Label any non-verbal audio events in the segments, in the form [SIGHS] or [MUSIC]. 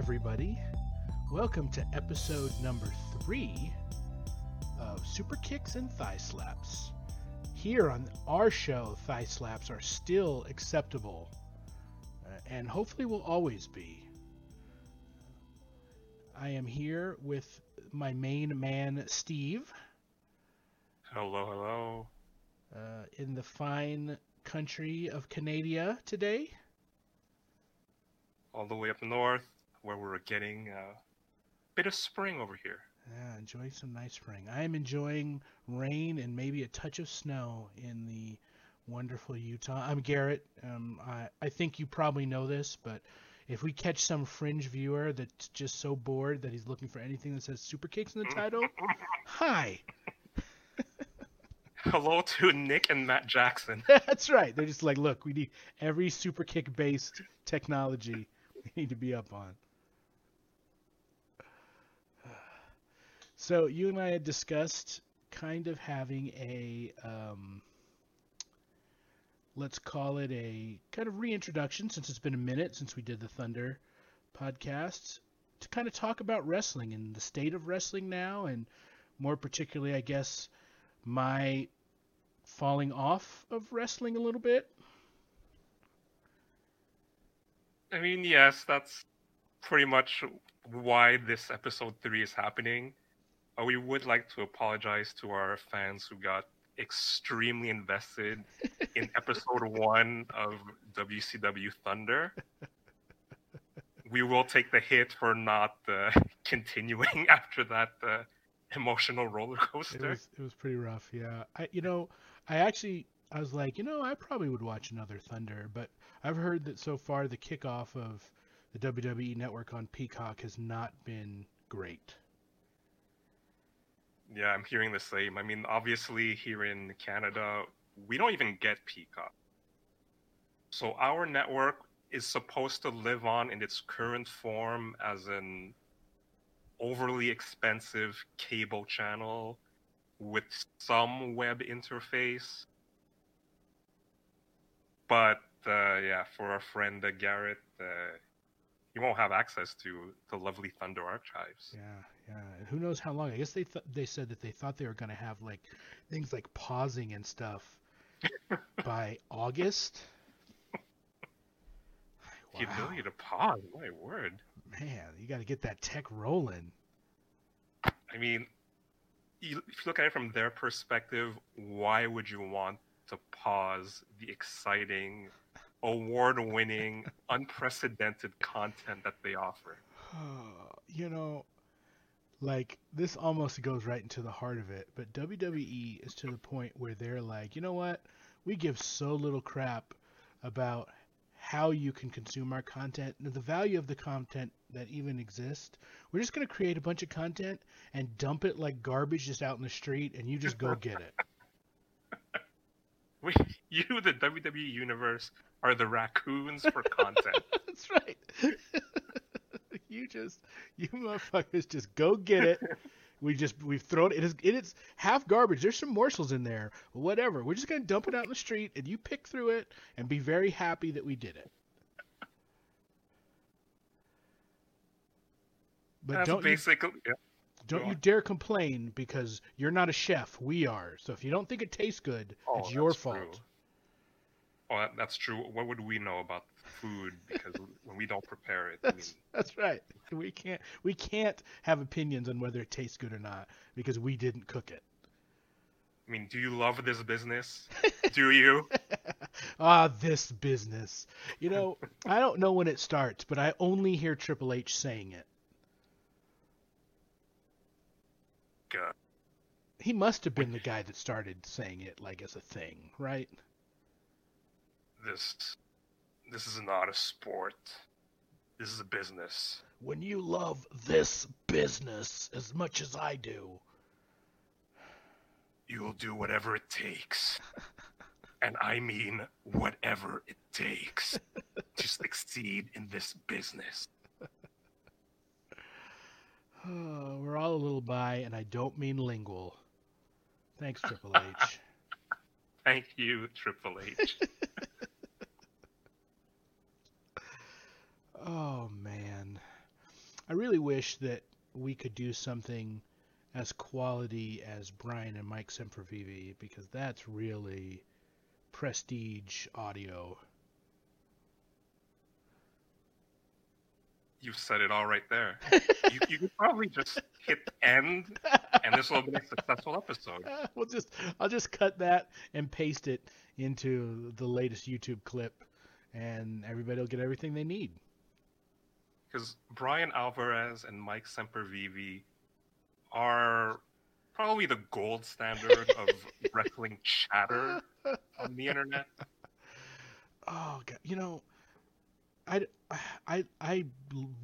everybody. Welcome to episode number three of Super Kicks and Thigh Slaps. Here on our show, thigh slaps are still acceptable uh, and hopefully will always be. I am here with my main man, Steve, Hello, hello. uh, in the fine country of Canada today. All the way up north, where we're getting a bit of spring over here. Yeah, enjoying some nice spring. I am enjoying rain and maybe a touch of snow in the wonderful Utah. I'm Garrett. Um, I, I think you probably know this, but if we catch some fringe viewer that's just so bored that he's looking for anything that says Super Kicks in the title, [LAUGHS] hi. Hello to Nick and Matt Jackson. [LAUGHS] That's right. They're just like, look, we need every Super Kick based technology we need to be up on. So you and I had discussed kind of having a um, let's call it a kind of reintroduction since it's been a minute since we did the Thunder podcast to kind of talk about wrestling and the state of wrestling now and more particularly I guess my falling off of wrestling a little bit. I mean, yes, that's pretty much why this episode three is happening. Uh, we would like to apologize to our fans who got extremely invested in [LAUGHS] episode one of WCW Thunder. [LAUGHS] We will take the hit for not uh, [LAUGHS] continuing after that uh, emotional roller It coaster. was it was pretty rough, yeah. I you know, I actually I was like, you know, I probably would watch another Thunder, but I've heard that so far the kickoff of the WWE network on Peacock has not been great. Yeah, I'm hearing the same. I mean, obviously, here in Canada, we don't even get Peacock. So our network is supposed to live on in its current form as an overly expensive cable channel with some web interface. But uh, yeah, for our friend uh, Garrett, uh, he won't have access to the lovely Thunder archives. Yeah, Who knows how long? I guess they th- they said that they thought they were going to have like things like pausing and stuff [LAUGHS] by August. The ability to pause, my word. Man, you got to get that tech rolling. I mean, you, if you look at it from their perspective, why would you want to pause the exciting, award winning, [LAUGHS] unprecedented content that they offer? [SIGHS] you know, like this almost goes right into the heart of it, but WWE is to the point where they're like, you know what? We give so little crap about how you can consume our content and the value of the content that even exists. We're just going to create a bunch of content and dump it like garbage just out in the street and you just go get it. [LAUGHS] We, you, the WWE Universe, are the raccoons for content. [LAUGHS] That's right. [LAUGHS] you just, you motherfuckers just go get it. We just we've thrown it is it is half garbage. There's some morsels in there, whatever. We're just gonna dump it out in the street, and you pick through it and be very happy that we did it. But That's don't you. Yeah. don't you dare complain because you're not a chef. We are. So if you don't think it tastes good, Oh, it's your fault. true. Oh, that's true. What would we know about food? Because when we don't prepare it, I mean, That's that's right. We can't we can't have opinions on whether it tastes good or not because we didn't cook it. I mean, do you love this business? [LAUGHS] do you? ah, this business. You know, I don't know when it starts, but I only hear Triple H saying it. God. He must have been the guy that started saying it like as a thing, right? this this is not a sport. This is a business. When you love this business as much as I do, You will do whatever it takes. [LAUGHS] And I mean whatever it takes to succeed in this business. oh, [SIGHS] we're all a little bi, and I don't mean lingual. Thanks, Triple H. [LAUGHS] Thank you, Triple H. [LAUGHS] Oh man. I really wish that we could do something as quality as Brian and Mike Sempervive because that's really prestige audio. You've said it all right there. [LAUGHS] you, you could probably just hit end, and this will be a successful episode. [LAUGHS] we'll just I'll just cut that and paste it into the latest YouTube clip, and everybody will get everything they need. Because Brian Alvarez and Mike Sempervive are probably the gold standard of [LAUGHS] wrestling chatter on the internet. Oh god, you know, I, I I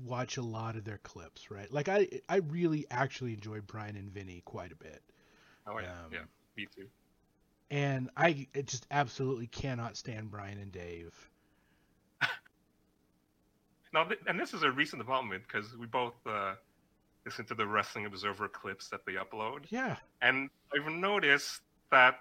watch a lot of their clips, right? Like I I really actually enjoy Brian and Vinny quite a bit. Oh yeah, um, yeah, me too. And I just absolutely cannot stand Brian and Dave. Now, and this is a recent development because we both uh, listen to the Wrestling Observer clips that they upload. Yeah. And I've noticed that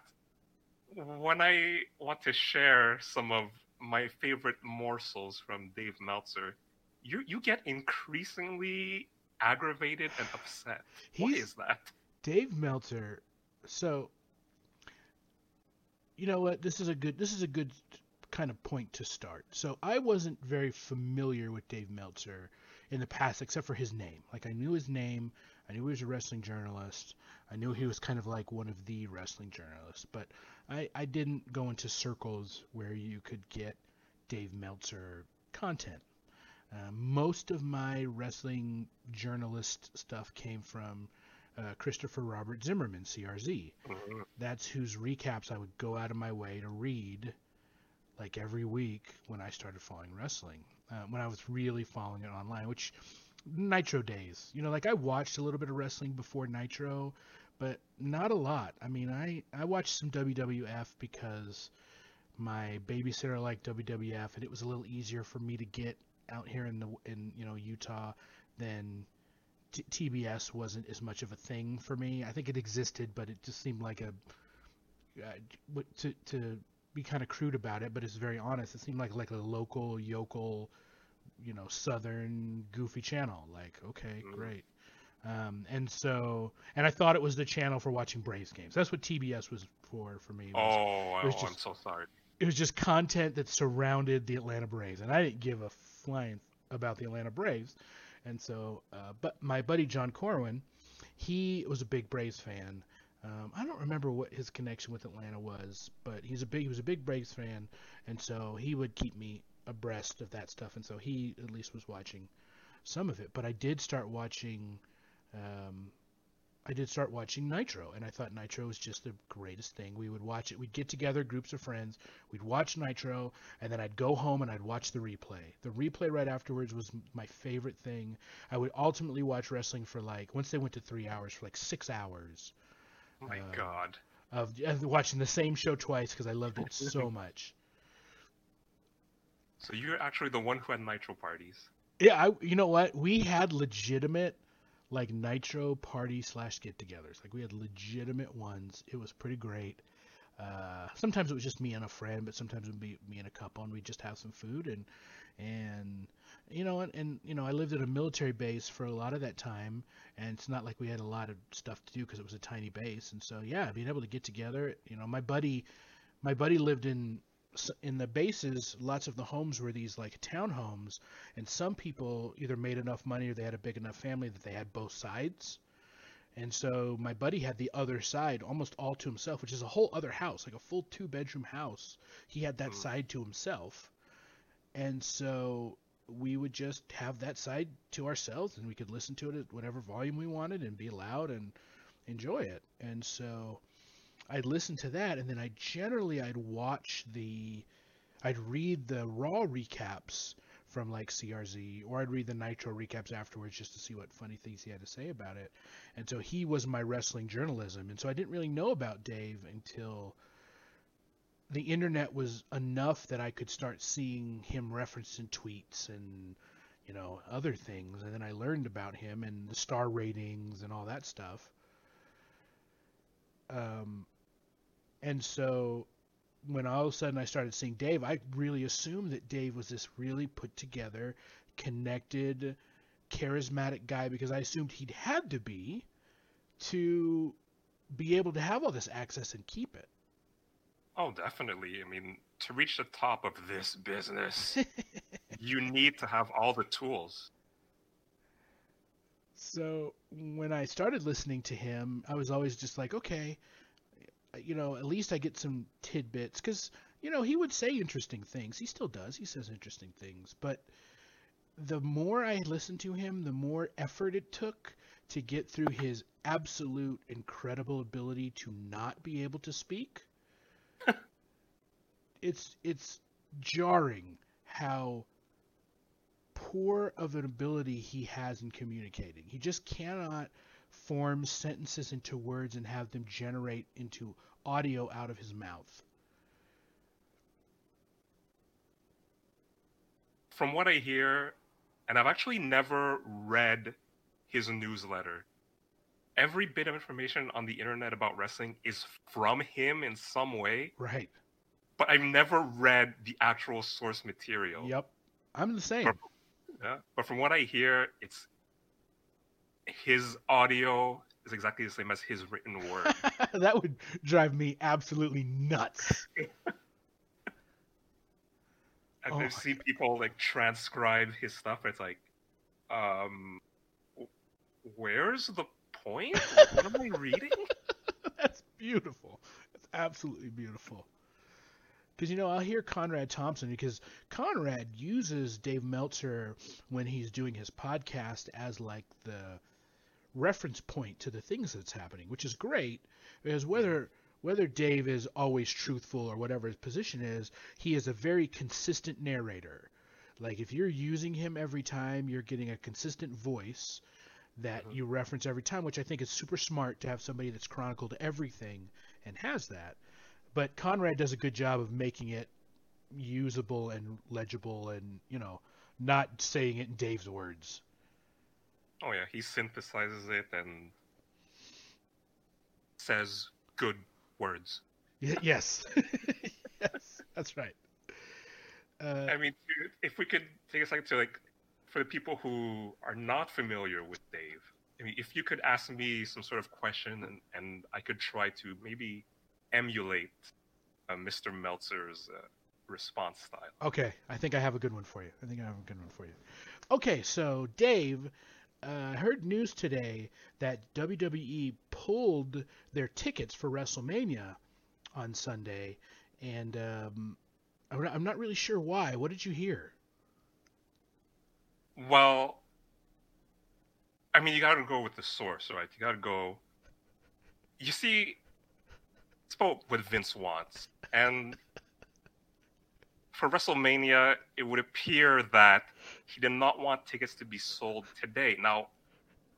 when I want to share some of my favorite morsels from Dave Meltzer, you you get increasingly aggravated and upset. He's, what is that? Dave Meltzer. So, you know what? This is a good. This is a good kind of point to start. So I wasn't very familiar with Dave Meltzer in the past, except for his name. Like I knew his name. I knew he was a wrestling journalist. I knew he was kind of like one of the wrestling journalists, but I, I didn't go into circles where you could get Dave Meltzer content. Uh, most of my wrestling journalist stuff came from uh, Christopher Robert Zimmerman, CRZ. Mm-hmm. That's whose recaps I would go out of my way to read like every week when I started following wrestling. Uh, when I was really following it online, which Nitro days. You know, like I watched a little bit of wrestling before Nitro, but not a lot. I mean, I I watched some WWF because my babysitter liked WWF, and it was a little easier for me to get out here in the in you know Utah than T- TBS wasn't as much of a thing for me. I think it existed, but it just seemed like a uh, to to be kind of crude about it, but it's very honest. It seemed like like a local yokel, you know, southern goofy channel. Like, okay, mm-hmm. great. Um, and so, and I thought it was the channel for watching Braves games. That's what TBS was for for me. Was, oh, was just, I'm so sorry. It was just content that surrounded the Atlanta Braves, and I didn't give a flying about the Atlanta Braves. And so, uh, but my buddy John Corwin, he was a big Braves fan. Um, I don't remember what his connection with Atlanta was, but he's a big he was a big Braves fan, and so he would keep me abreast of that stuff, and so he at least was watching some of it. But I did start watching, um, I did start watching Nitro, and I thought Nitro was just the greatest thing. We would watch it. We'd get together, groups of friends. We'd watch Nitro, and then I'd go home and I'd watch the replay. The replay right afterwards was my favorite thing. I would ultimately watch wrestling for like once they went to three hours for like six hours my uh, God. Of, of watching the same show twice because I loved it so [LAUGHS] much. So you're actually the one who had Nitro parties. Yeah, I, you know what? We had legitimate like Nitro party slash get-togethers. Like we had legitimate ones. It was pretty great. Uh, sometimes it was just me and a friend, but sometimes it would be me and a couple, and we'd just have some food and and you know, and, and you know, I lived at a military base for a lot of that time, and it's not like we had a lot of stuff to do because it was a tiny base, and so yeah, being able to get together, you know, my buddy, my buddy lived in in the bases. Lots of the homes were these like townhomes, and some people either made enough money or they had a big enough family that they had both sides. And so my buddy had the other side almost all to himself, which is a whole other house, like a full two bedroom house. He had that mm. side to himself. And so we would just have that side to ourselves and we could listen to it at whatever volume we wanted and be loud and enjoy it. And so I'd listen to that and then I generally I'd watch the I'd read the raw recaps from like CRZ or I'd read the Nitro recaps afterwards just to see what funny things he had to say about it. And so he was my wrestling journalism and so I didn't really know about Dave until the internet was enough that I could start seeing him referenced in tweets and you know other things and then I learned about him and the star ratings and all that stuff um and so when all of a sudden I started seeing Dave I really assumed that Dave was this really put together connected charismatic guy because I assumed he'd had to be to be able to have all this access and keep it. Oh, definitely. I mean, to reach the top of this business, [LAUGHS] you need to have all the tools. So when I started listening to him, I was always just like, okay, uh, you know, at least I get some tidbits because you know he would say interesting things. He still does. He says interesting things, but the more I listened to him, the more effort it took to get through his absolute incredible ability to not be able to speak. [LAUGHS] it's it's jarring how poor of an ability he has in communicating. He just cannot form sentences into words and have them generate into audio out of his mouth. From what I hear, and I've actually never read his newsletter. Every bit of information on the internet about wrestling is from him in some way. Right. But I've never read the actual source material. Yep. I'm the same. But, yeah, but from what I hear, it's his audio is exactly the same as his written word. [LAUGHS] that would drive me absolutely nuts. [LAUGHS] And oh I see God. people like transcribe his stuff. It's like, um, where's the point? [LAUGHS] what am I reading? [LAUGHS] That's beautiful. That's absolutely beautiful. Because you know, I'll hear Conrad Thompson because Conrad uses Dave Meltzer when he's doing his podcast as like the reference point to the things that's happening, which is great. Because whether whether Dave is always truthful or whatever his position is, he is a very consistent narrator. Like if you're using him every time, you're getting a consistent voice that mm-hmm. you reference every time, which I think is super smart to have somebody that's chronicled everything and has that. But Conrad does a good job of making it usable and legible and, you know, not saying it in Dave's words. Oh yeah, he synthesizes it and says good words. yes, [LAUGHS] yes, that's right. Uh, I mean, if we could take a second to like, for the people who are not familiar with Dave, I mean, if you could ask me some sort of question and, and I could try to maybe emulate uh, Mr. Meltzer's uh, response style. Okay, I think I have a good one for you. I think I have a good one for you. Okay, so Dave uh, heard news today that WWE pulled their tickets for WrestleMania on Sunday, and um, I'm not really sure why. What did you hear? Well, I mean, you got to go with the source, right? You got to go. You see, it's about what Vince wants, and for WrestleMania, it would appear that he did not want tickets to be sold today. Now,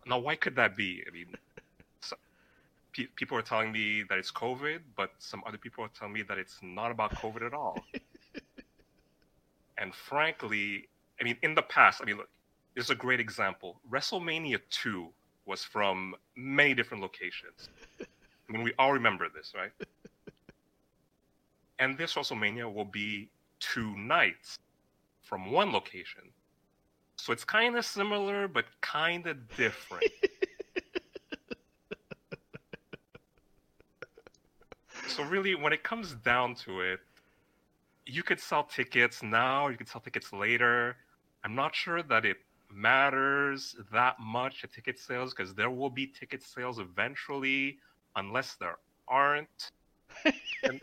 now why could that be? I mean, so, pe- people are telling me that it's COVID, but some other people are telling me that it's not about COVID at all. [LAUGHS] and frankly, I mean, in the past, I mean, look, is a great example. WrestleMania 2 was from many different locations. I mean, we all remember this, right? And this WrestleMania will be two nights from one location. So it's kind of similar, but kind of different. [LAUGHS] so really, when it comes down to it, you could sell tickets now, you could sell tickets later. I'm not sure that it matters that much at ticket sales because there will be ticket sales eventually, unless there aren't. and,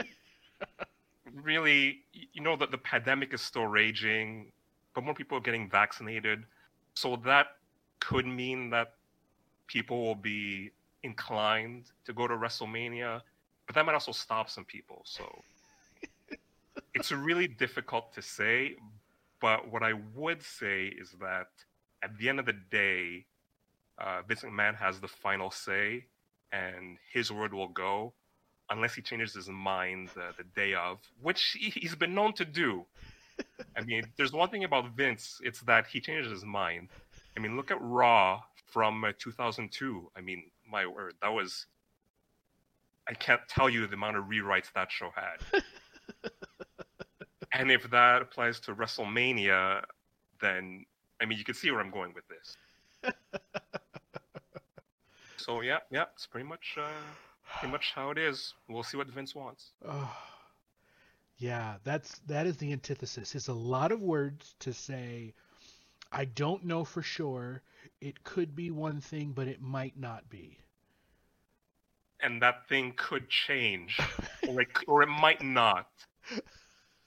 [LAUGHS] really, you know that the pandemic is still raging, but more people are getting vaccinated. So that could mean that people will be inclined to go to WrestleMania, but that might also stop some people. So [LAUGHS] it's really difficult to say. But what I would say is that at the end of the day, uh, Vince McMahon has the final say, and his word will go unless he changes his mind uh, the day of, which he's been known to do. I mean, [LAUGHS] there's one thing about Vince, it's that he changes his mind. I mean, look at Raw from uh, 2002. I mean, my word, that was. I can't tell you the amount of rewrites that show had. [LAUGHS] and if that applies to WrestleMania, then, I mean, you can see where I'm going with this. [LAUGHS] so yeah, yeah, it's pretty much uh, pretty much how it is. We'll see what Vince wants. Oh, yeah, that's that is the antithesis. It's a lot of words to say. I don't know for sure. It could be one thing, but it might not be. And that thing could change, [LAUGHS] or it, or it might not.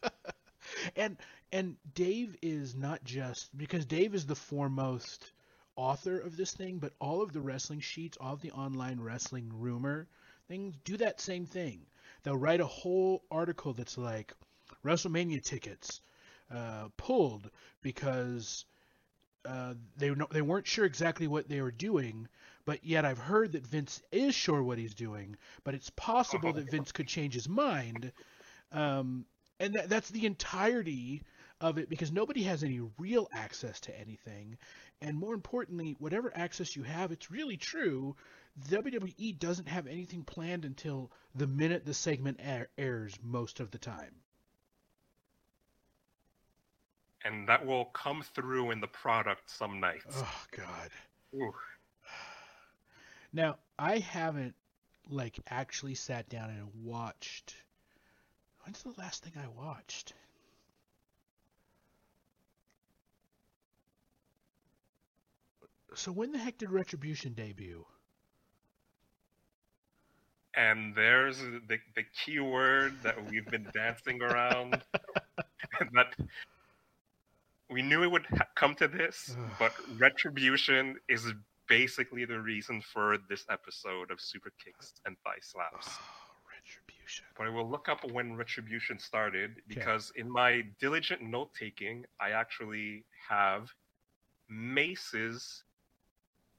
[LAUGHS] and and Dave is not just because Dave is the foremost author of this thing, but all of the wrestling sheets, all of the online wrestling rumor things do that same thing. They'll write a whole article that's like WrestleMania tickets uh, pulled because uh, they they weren't sure exactly what they were doing, but yet I've heard that Vince is sure what he's doing, but it's possible that [LAUGHS] Vince could change his mind. Um, and that, that's the entirety of it because nobody has any real access to anything. And more importantly, whatever access you have, it's really true. WWE doesn't have anything planned until the minute the segment air- airs most of the time. And that will come through in the product some nights. Oh God. Ooh. Now, I haven't like actually sat down and watched When's the last thing I watched? So when the heck did Retribution debut? And there's the the key word that we've been dancing around. [LAUGHS] that we knew it would ha- come to this, [SIGHS] but retribution is basically the reason for this episode of Super Kicks and Thigh Slaps. [SIGHS] Retribution. But I will look up when Retribution started because in my diligent note taking, I actually have Mace's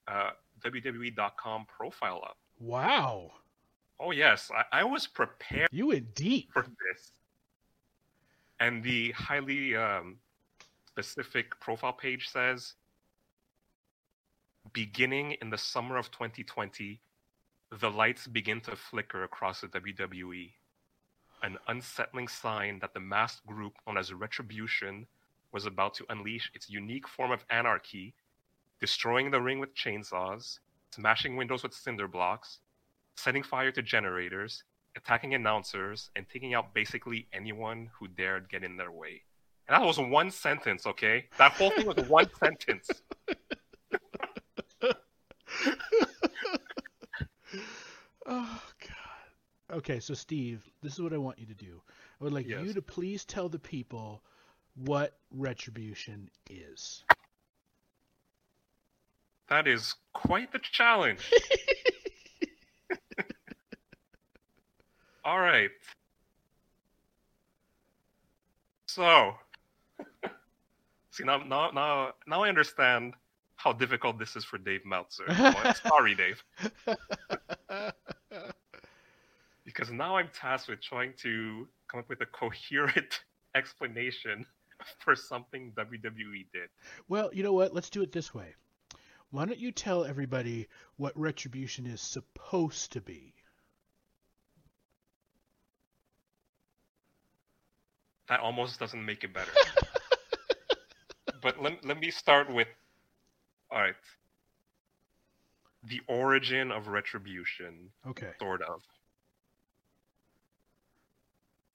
uh, WWE.com profile up. Wow. Oh yes, I, I was prepared You went deep. for this. And the highly um, specific profile page says beginning in the summer of 2020, the lights begin to flicker across the WWE. An unsettling sign that the masked group known as Retribution was about to unleash its unique form of anarchy, destroying the ring with chainsaws, smashing windows with cinder blocks, setting fire to generators, attacking announcers, and taking out basically anyone who dared get in their way. And that was one sentence, okay? That whole thing was one [LAUGHS] sentence. Oh God. Okay, so Steve, this is what I want you to do. I would like Yes. you to please tell the people what retribution is. That is quite the challenge. [LAUGHS] All right. So, [LAUGHS] see now, now, now, now I understand how difficult this is for Dave Meltzer. [LAUGHS] Well, sorry, Dave, because now I'm tasked with trying to come up with a coherent explanation for something WWE did. well, you know what? Let's do it this way. Why don't you tell everybody what retribution is supposed to be? That almost doesn't make it better. [LAUGHS] but let, let me start with all right. The origin of retribution, Okay. sort of.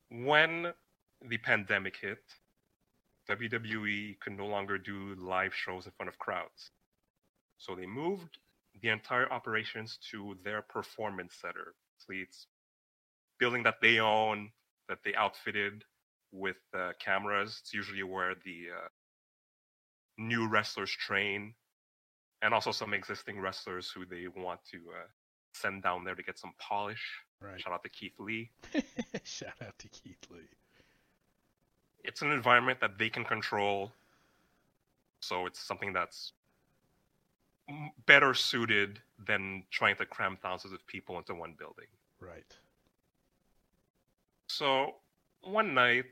When the pandemic hit, WWE could no longer do live shows in front of crowds. So they moved the entire operations to their performance center. So it's building that they own, that they outfitted with uh, cameras. It's usually where the uh, new wrestlers train, and also some existing wrestlers who they want to uh, send down there to get some polish. Right. Shout out to Keith Lee. [LAUGHS] Shout out to Keith Lee. It's an environment that they can control, so it's something that's better suited than trying to cram thousands of people into one building. Right. So one night,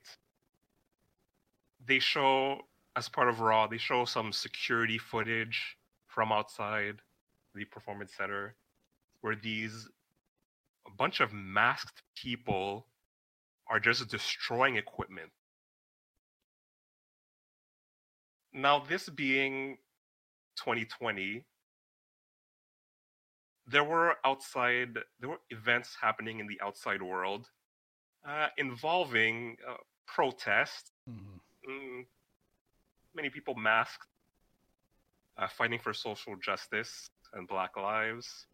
they show, as part of Raw, they show some security footage from outside the performance center where these, a bunch of masked people are just destroying equipment. Now, this being 2020, there were outside there were events happening in the outside world uh, involving uh, protests. Mm-hmm. Mm, many people masked, uh, fighting for social justice and Black lives.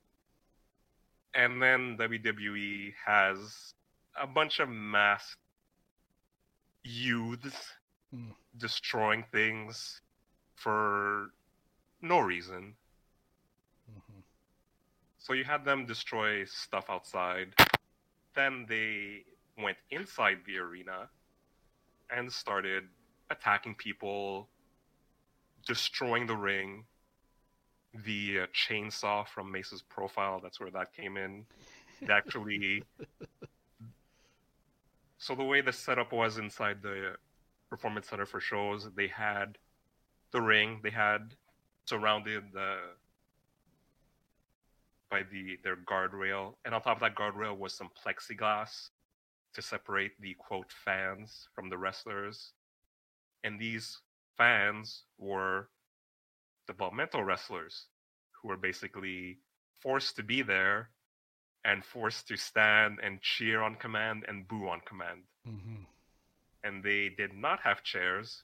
And then WWE has a bunch of masked youths Mm. destroying things for no reason. Mm-hmm. So you had them destroy stuff outside. Then they went inside the arena and started attacking people, destroying the ring. The uh, chainsaw from Mace's profile, that's where that came in. It actually. [LAUGHS] so the way the setup was inside the performance center for shows, they had the ring, they had surrounded the by the their guardrail, and on top of that guardrail was some plexiglass to separate the quote fans from the wrestlers. And these fans were developmental wrestlers who were basically forced to be there and forced to stand and cheer on command and boo on command. Mm-hmm. And they did not have chairs.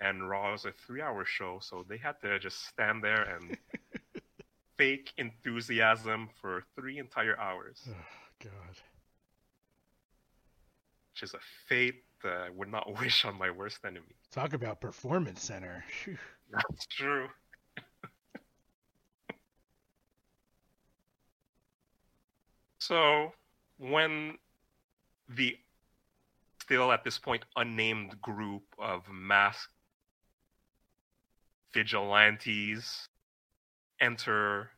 And Raw was a three hour show, so they had to just stand there and [LAUGHS] fake enthusiasm for three entire hours, Oh, God. which is a fate that I would not [LAUGHS] wish on my worst enemy. Talk about performance center. That's true. [LAUGHS] so, when the still at this point unnamed group of masked vigilantes enter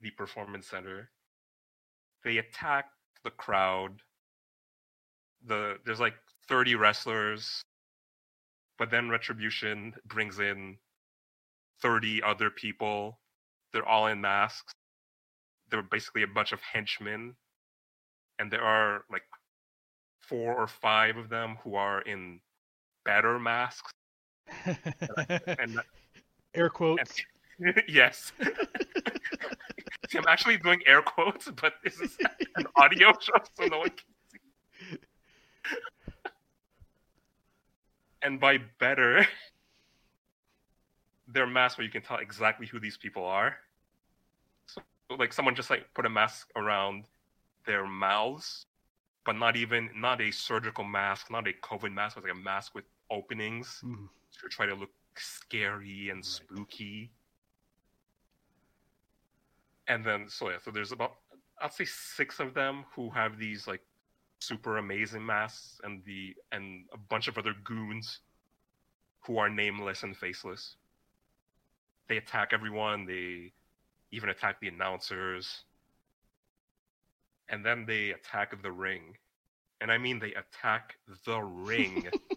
the performance center, they attack the crowd. The there's like 30 wrestlers but then retribution brings in 30 other people. They're all in masks. They're basically a bunch of henchmen and there are like four or five of them who are in better masks [LAUGHS] and Air quotes. [LAUGHS] yes [LAUGHS] See, i'm actually doing air quotes but this is an audio show so no one can see and by better they're masks where you can tell exactly who these people are so like someone just like put a mask around their mouths but not even not a surgical mask not a covid mask but like a mask with openings Mm. To try to look scary and Right. spooky. And then so yeah so there's about i'd say six of them who have these like super amazing masks and the and a bunch of other goons who are nameless and faceless. They attack everyone. They even attack the announcers. And then they attack the ring. And i mean they attack the ring [LAUGHS]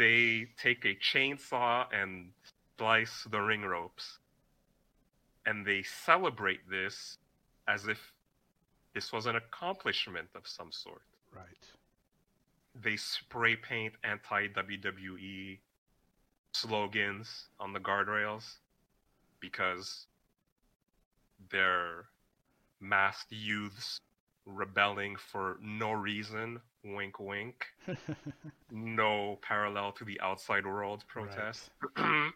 they take a chainsaw and slice the ring ropes. And they celebrate this as if this was an accomplishment of some sort. Right. They spray paint anti WWE slogans on the guardrails because they're masked youths rebelling for no reason. Wink, wink [LAUGHS] no parallel to the outside world protest. [CLEARS THROAT] so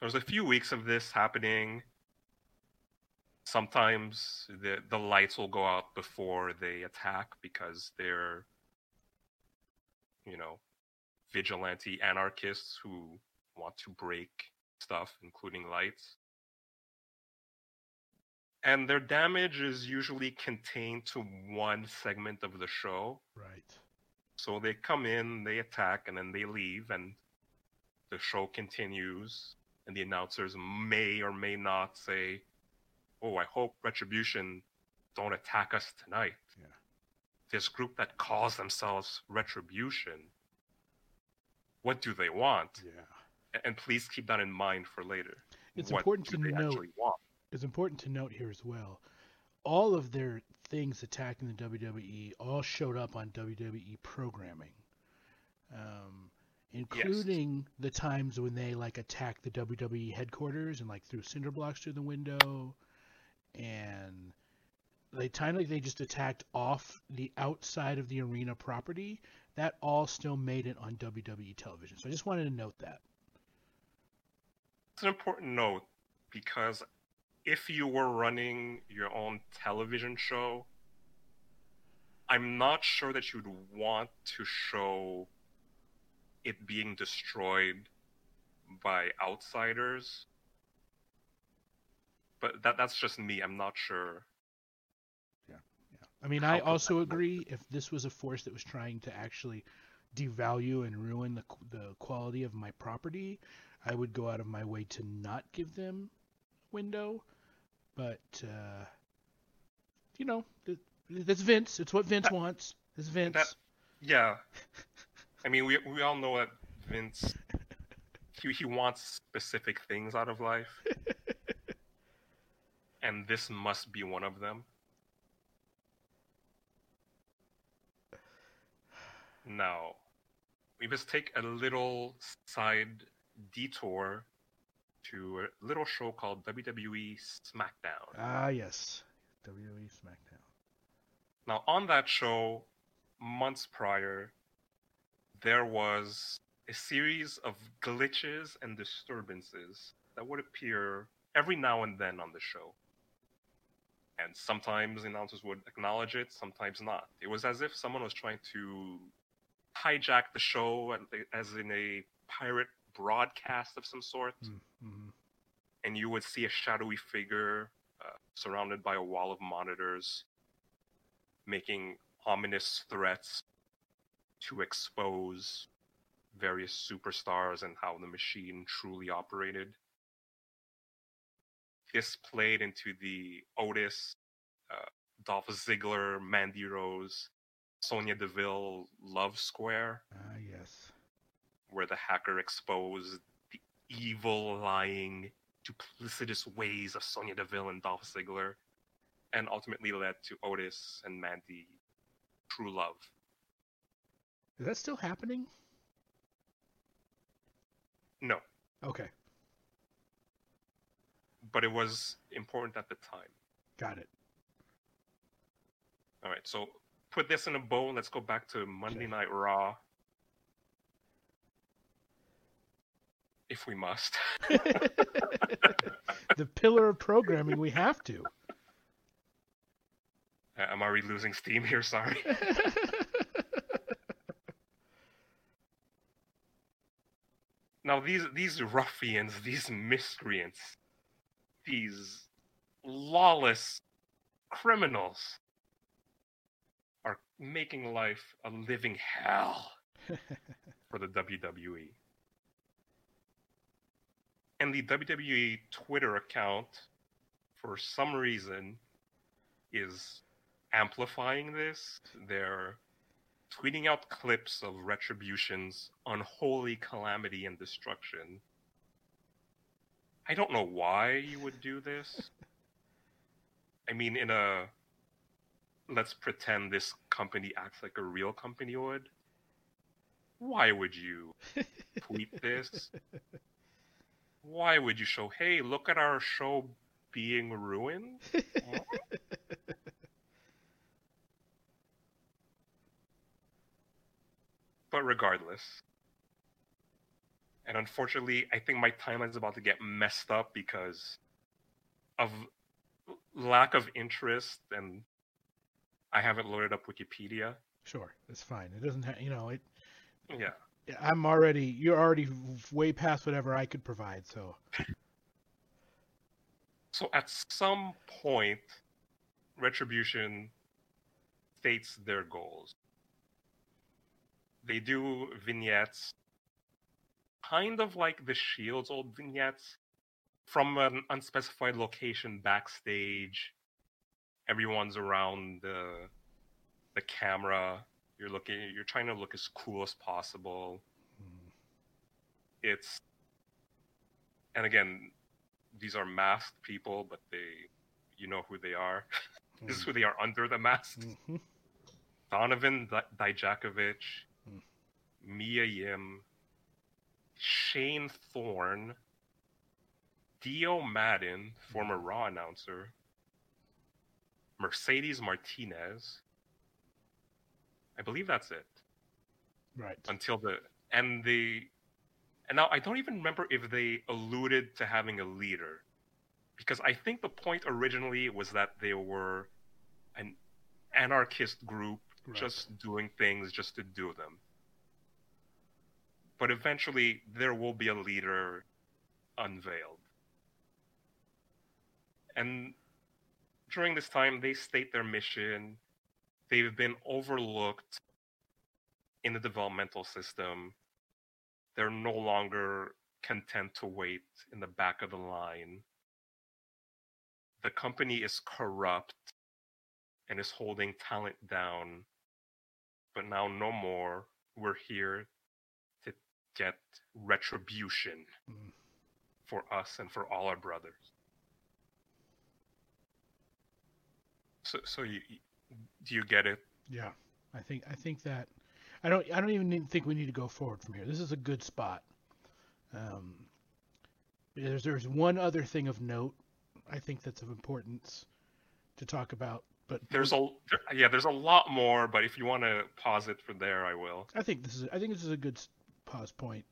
there's a few weeks of this happening. Sometimes the the lights will go out before they attack because they're you know vigilante anarchists who want to break stuff including lights. And their damage is usually contained to one segment of the show. right. So they come in, they attack, and then they leave, and the show continues. And the announcers may or may not say, "Oh, I hope Retribution don't attack us tonight." Yeah. This group that calls themselves Retribution, what do they want? Yeah. And please keep that in mind for later. It's What important to they note actually want? It's important to note here as well. All of their things attacking the WWE all showed up on WWE programming. Um, including the times when they like attacked the WWE headquarters and like threw cinder blocks through the window, and they kind like they just attacked off the outside of the arena property. That all still made it on WWE television. So I just wanted to note that. It's an important note because if you were running your own television show, I'm not sure that you'd want to show it being destroyed by outsiders. But that that's just me. I'm not sure. Yeah. Yeah. I mean, How I also that agree if this was a force that was trying to actually devalue and ruin the the quality of my property, I would go out of my way to not give them window. But uh, you know, th- that's Vince. It's what Vince wants. It's Vince. That- Yeah. I mean, we we all know that Vince he he wants specific things out of life. [LAUGHS] and this must be one of them. Now, we must take a little side detour to a little show called WWE SmackDown. Ah, yes. WWE SmackDown. Now, on that show, months prior, there was a series of glitches and disturbances that would appear every now and then on the show. And sometimes announcers would acknowledge it, sometimes not. It was as if someone was trying to hijack the show, as in a pirate broadcast of some sort Mm-hmm. and you would see a shadowy figure uh, surrounded by a wall of monitors making ominous threats to expose various superstars and how the machine truly operated. This played into the Otis, uh, Dolph Ziggler, Mandy Rose, Sonya Deville love square Ah, yes. Where the hacker exposed the evil, lying, duplicitous ways of Sonya Deville and Dolph Ziggler, and ultimately led to Otis and Mandy true love. Is that still happening? No, Okay, but it was important at the time. got it. All right, so put this in a bow. Let's go back to Monday Okay. Night Raw. If we must. [LAUGHS] the pillar of programming, we have to. Uh, I'm already losing steam here, sorry. [LAUGHS] Now these these ruffians, these miscreants, these lawless criminals are making life a living hell [LAUGHS] for the WWE. And the WWE Twitter account, for some reason, is amplifying this. They're tweeting out clips of Retribution's unholy calamity and destruction. I don't know why you would do this. [LAUGHS] I mean, in a let's pretend this company acts like a real company would. Why would you [LAUGHS] tweet this? Why would you show, hey, look at our show being ruined? [LAUGHS] but regardless. And unfortunately, I think my timeline is about to get messed up because of lack of interest and I haven't loaded up Wikipedia. Sure, it's fine. It doesn't have, you know, it. Yeah. I'm already, you're already way past whatever I could provide. So, So at some point, Retribution states their goals. They do vignettes, kind of like the Shield's old vignettes, from an unspecified location backstage. Everyone's around the the camera. You're looking. You're trying to look as cool as possible. mm, It's and again, these are masked people, but they, you know who they are. [LAUGHS] this is who they are under the mask. mhm. Donovan Di- Dijakovic, Hmm. Mia Yim, Shane Thorne, Dio Maddin, former Raw announcer, Mercedes Martinez. I believe that's it. Right. Until the and the and now I don't even remember if they alluded to having a leader. Because I think the point originally was that they were an anarchist group Right. just doing things just to do them. But eventually there will be a leader unveiled. And during this time they state their mission. They've been overlooked in the developmental system. They're no longer content to wait in the back of the line. The company is corrupt and is holding talent down. But now, no more. We're here to get retribution Mm. for us and for all our brothers. So, so you, you- do you get it? Yeah, I think I think that I don't I don't even think we need to go forward from here. This is a good spot. Um, there's there's one other thing of note I think that's of importance to talk about, but There's a yeah, there's a lot more, but if you want to pause it for there, I will. I think this is I think this is a good pause point.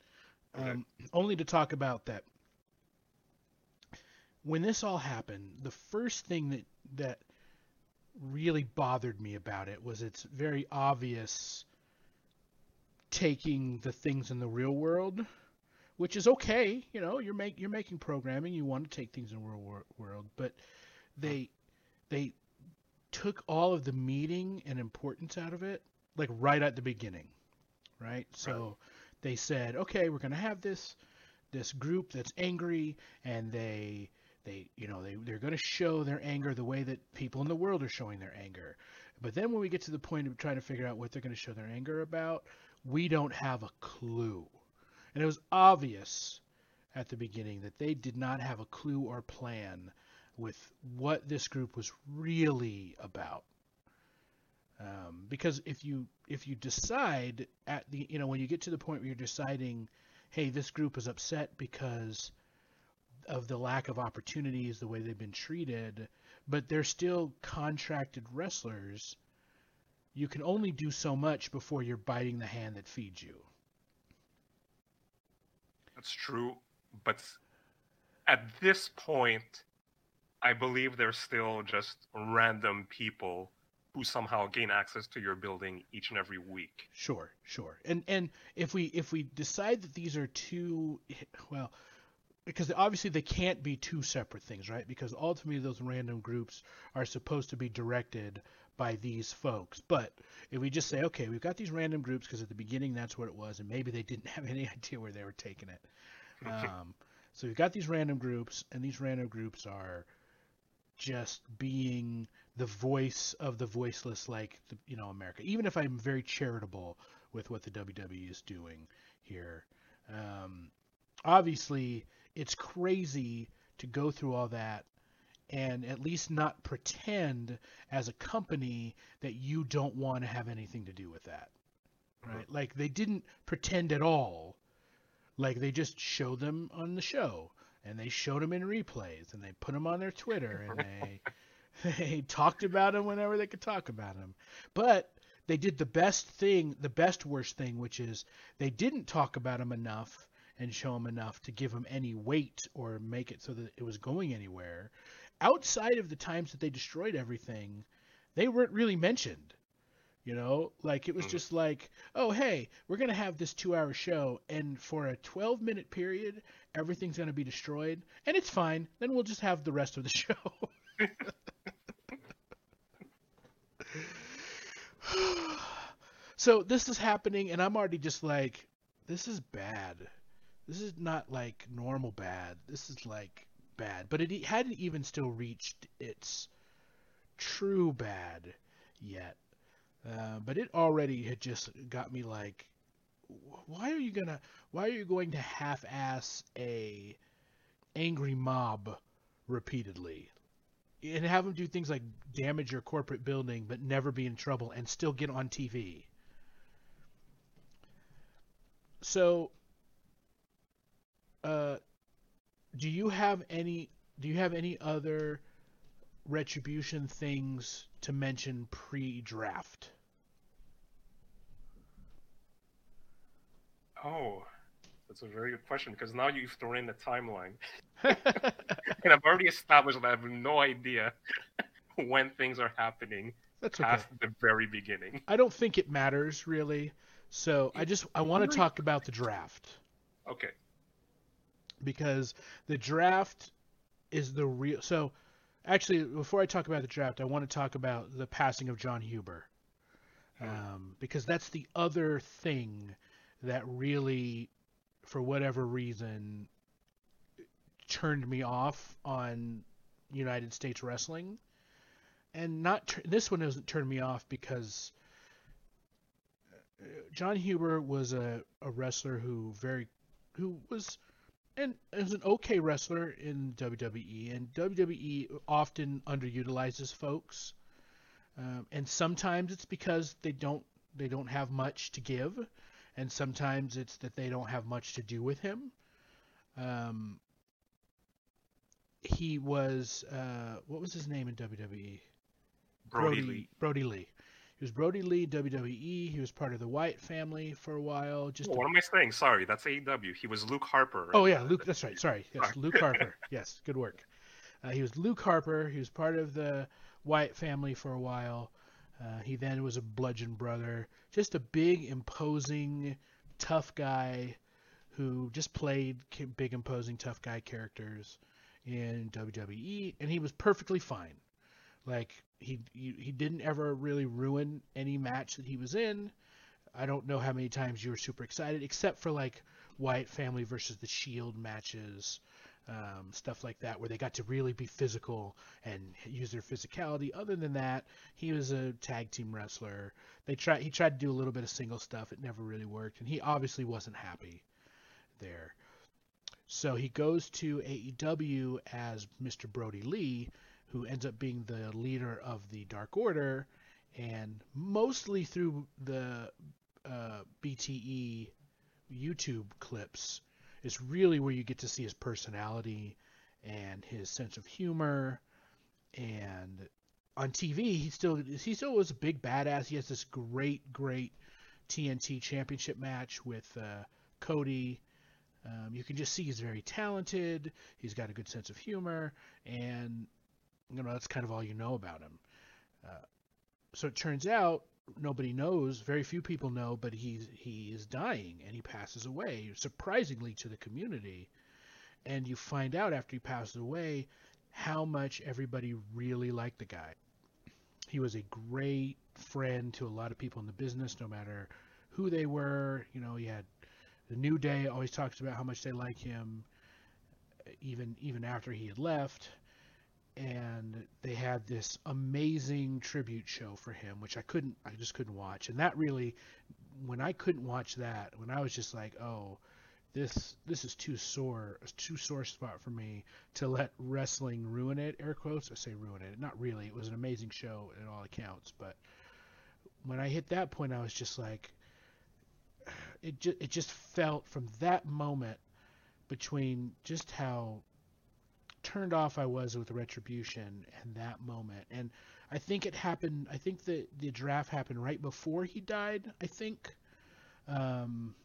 Okay. Um, only to talk about that when this all happened, the first thing that that really bothered me about it was it's very obvious taking the things in the real world, which is okay. You know, you're make you're making programming, you want to take things in the real wor- world, but they they took all of the meaning and importance out of it, like right at the beginning, right? So they said, okay, we're going to have this this group that's angry, and they they you know they they're going to show their anger the way that people in the world are showing their anger. But then when we get to the point of trying to figure out what they're going to show their anger about, we don't have a clue. And it was obvious at the beginning that they did not have a clue or plan with what this group was really about. Um, because if you if you decide at the you know when you get to the point where you're deciding, hey, this group is upset because of the lack of opportunities, the way they've been treated, but they're still contracted wrestlers. You can only do so much before you're biting the hand that feeds you. That's true, but at this point, I believe they're still just random people who somehow gain access to your building each and every week. Sure, sure. And and if we if we decide that these are two well because obviously they can't be two separate things, right? Because ultimately those random groups are supposed to be directed by these folks. But if we just say, okay, we've got these random groups because at the beginning that's what it was, and maybe they didn't [LAUGHS] have any idea where they were taking it. [LAUGHS] Um, so we've got these random groups, and these random groups are just being the voice of the voiceless, like the, you know America. Even if I'm very charitable with what the WWE is doing here, um, obviously it's crazy to go through all that and at least not pretend as a company that you don't want to have anything to do with that. Right? Like they didn't pretend at all. Like they just showed them on the show and they showed them in replays and they put them on their Twitter and they [LAUGHS] [LAUGHS] they talked about them whenever they could talk about them. But they did the best thing, the best worst thing, which is they didn't talk about them enough and show them enough to give them any weight or make it so that it was going anywhere. Outside of the times that they destroyed everything, they weren't really mentioned. You know, like it was Mm. just like, oh, hey, we're going to have this two hour show, and for a 12 minute period, everything's going to be destroyed, and it's fine. Then we'll just have the rest of the [LAUGHS] show. [LAUGHS] [SIGHS] so this is happening, and I'm already just like, this is bad. This is not like normal bad. This is like bad. But it hadn't even still reached its true bad yet. Uh, but it already had just got me like, why are you gonna? Why are you going to half-ass a angry mob repeatedly? And have them do things like damage your corporate building, but never be in trouble and still get on TV. So uh, do you have any? Do you have any other retribution things to mention pre-draft? Oh, that's a very good question because now you've thrown in the timeline, [LAUGHS] and I've already established that I have no idea [LAUGHS] when things are happening That's okay. past the very beginning. I don't think it matters really. So I just I want to talk about the draft Okay. Because the draft is the real. So actually, before I talk about the draft, I want to talk about the passing of Jon Huber, um, because that's the other thing that really, for whatever reason, turned me off on United States wrestling, and not this one doesn't turn me off because. uh, Jon Huber was a, a wrestler who very who was and is an okay wrestler in WWE, and WWE often underutilizes folks, um, and sometimes it's because they don't they don't have much to give, and sometimes it's that they don't have much to do with him. Um, he was uh, what was his name in WWE? Brodie, Lee. Brodie Lee. He was Brodie Lee, WWE. He was part of the Wyatt family for a while. Just Oh, a what am I saying? Sorry, that's AEW. He was Luke Harper. Oh yeah, Luke. That's right. Sorry. Yes, Luke Harper. [LAUGHS] Yes, good work. Uh, he was Luke Harper. He was part of the Wyatt family for a while. Uh, he then was a Bludgeon Brother. Just a big, imposing, tough guy who just played big, imposing, tough guy characters in WWE, and he was perfectly fine. Like he he, didn't ever really ruin any match that he was in. I don't know how many times you were super excited, except for like Wyatt family versus the Shield matches, um, stuff like that, where they got to really be physical and use their physicality. Other than that, he was a tag team wrestler. They tried he tried to do a little bit of single stuff. It never really worked, and he obviously wasn't happy there. So he goes to AEW as Mr. Brodie Lee, who ends up being the leader of the Dark Order, and mostly through the uh, BTE YouTube clips is really where you get to see his personality and his sense of humor. And on TV, he still he still was a big badass. He has this great, great TNT Championship match with uh, Cody. Um, you can just see he's very talented. He's got a good sense of humor, and you know that's kind of all you know about him. Uh, so it turns out nobody knows, very few people know, but he's he is dying and he passes away, surprisingly to the community. And you find out after he passes away how much everybody really liked the guy. He was a great friend to a lot of people in the business, no matter who they were. You know, he had the New Day always talks about how much they like him, even even after he had left and they had this amazing tribute show for him which i couldn't i just couldn't watch. And that really when i couldn't watch that when i was just like oh this this is too sore too sore spot for me to let wrestling ruin it air quotes i say ruin it not really it was an amazing show in all accounts but when i hit that point i was just like [SIGHS] it just it just felt from that moment between just how turned off I was with Retribution and that moment. And I think it happened. I think the the draft happened right before he died. I think. Um,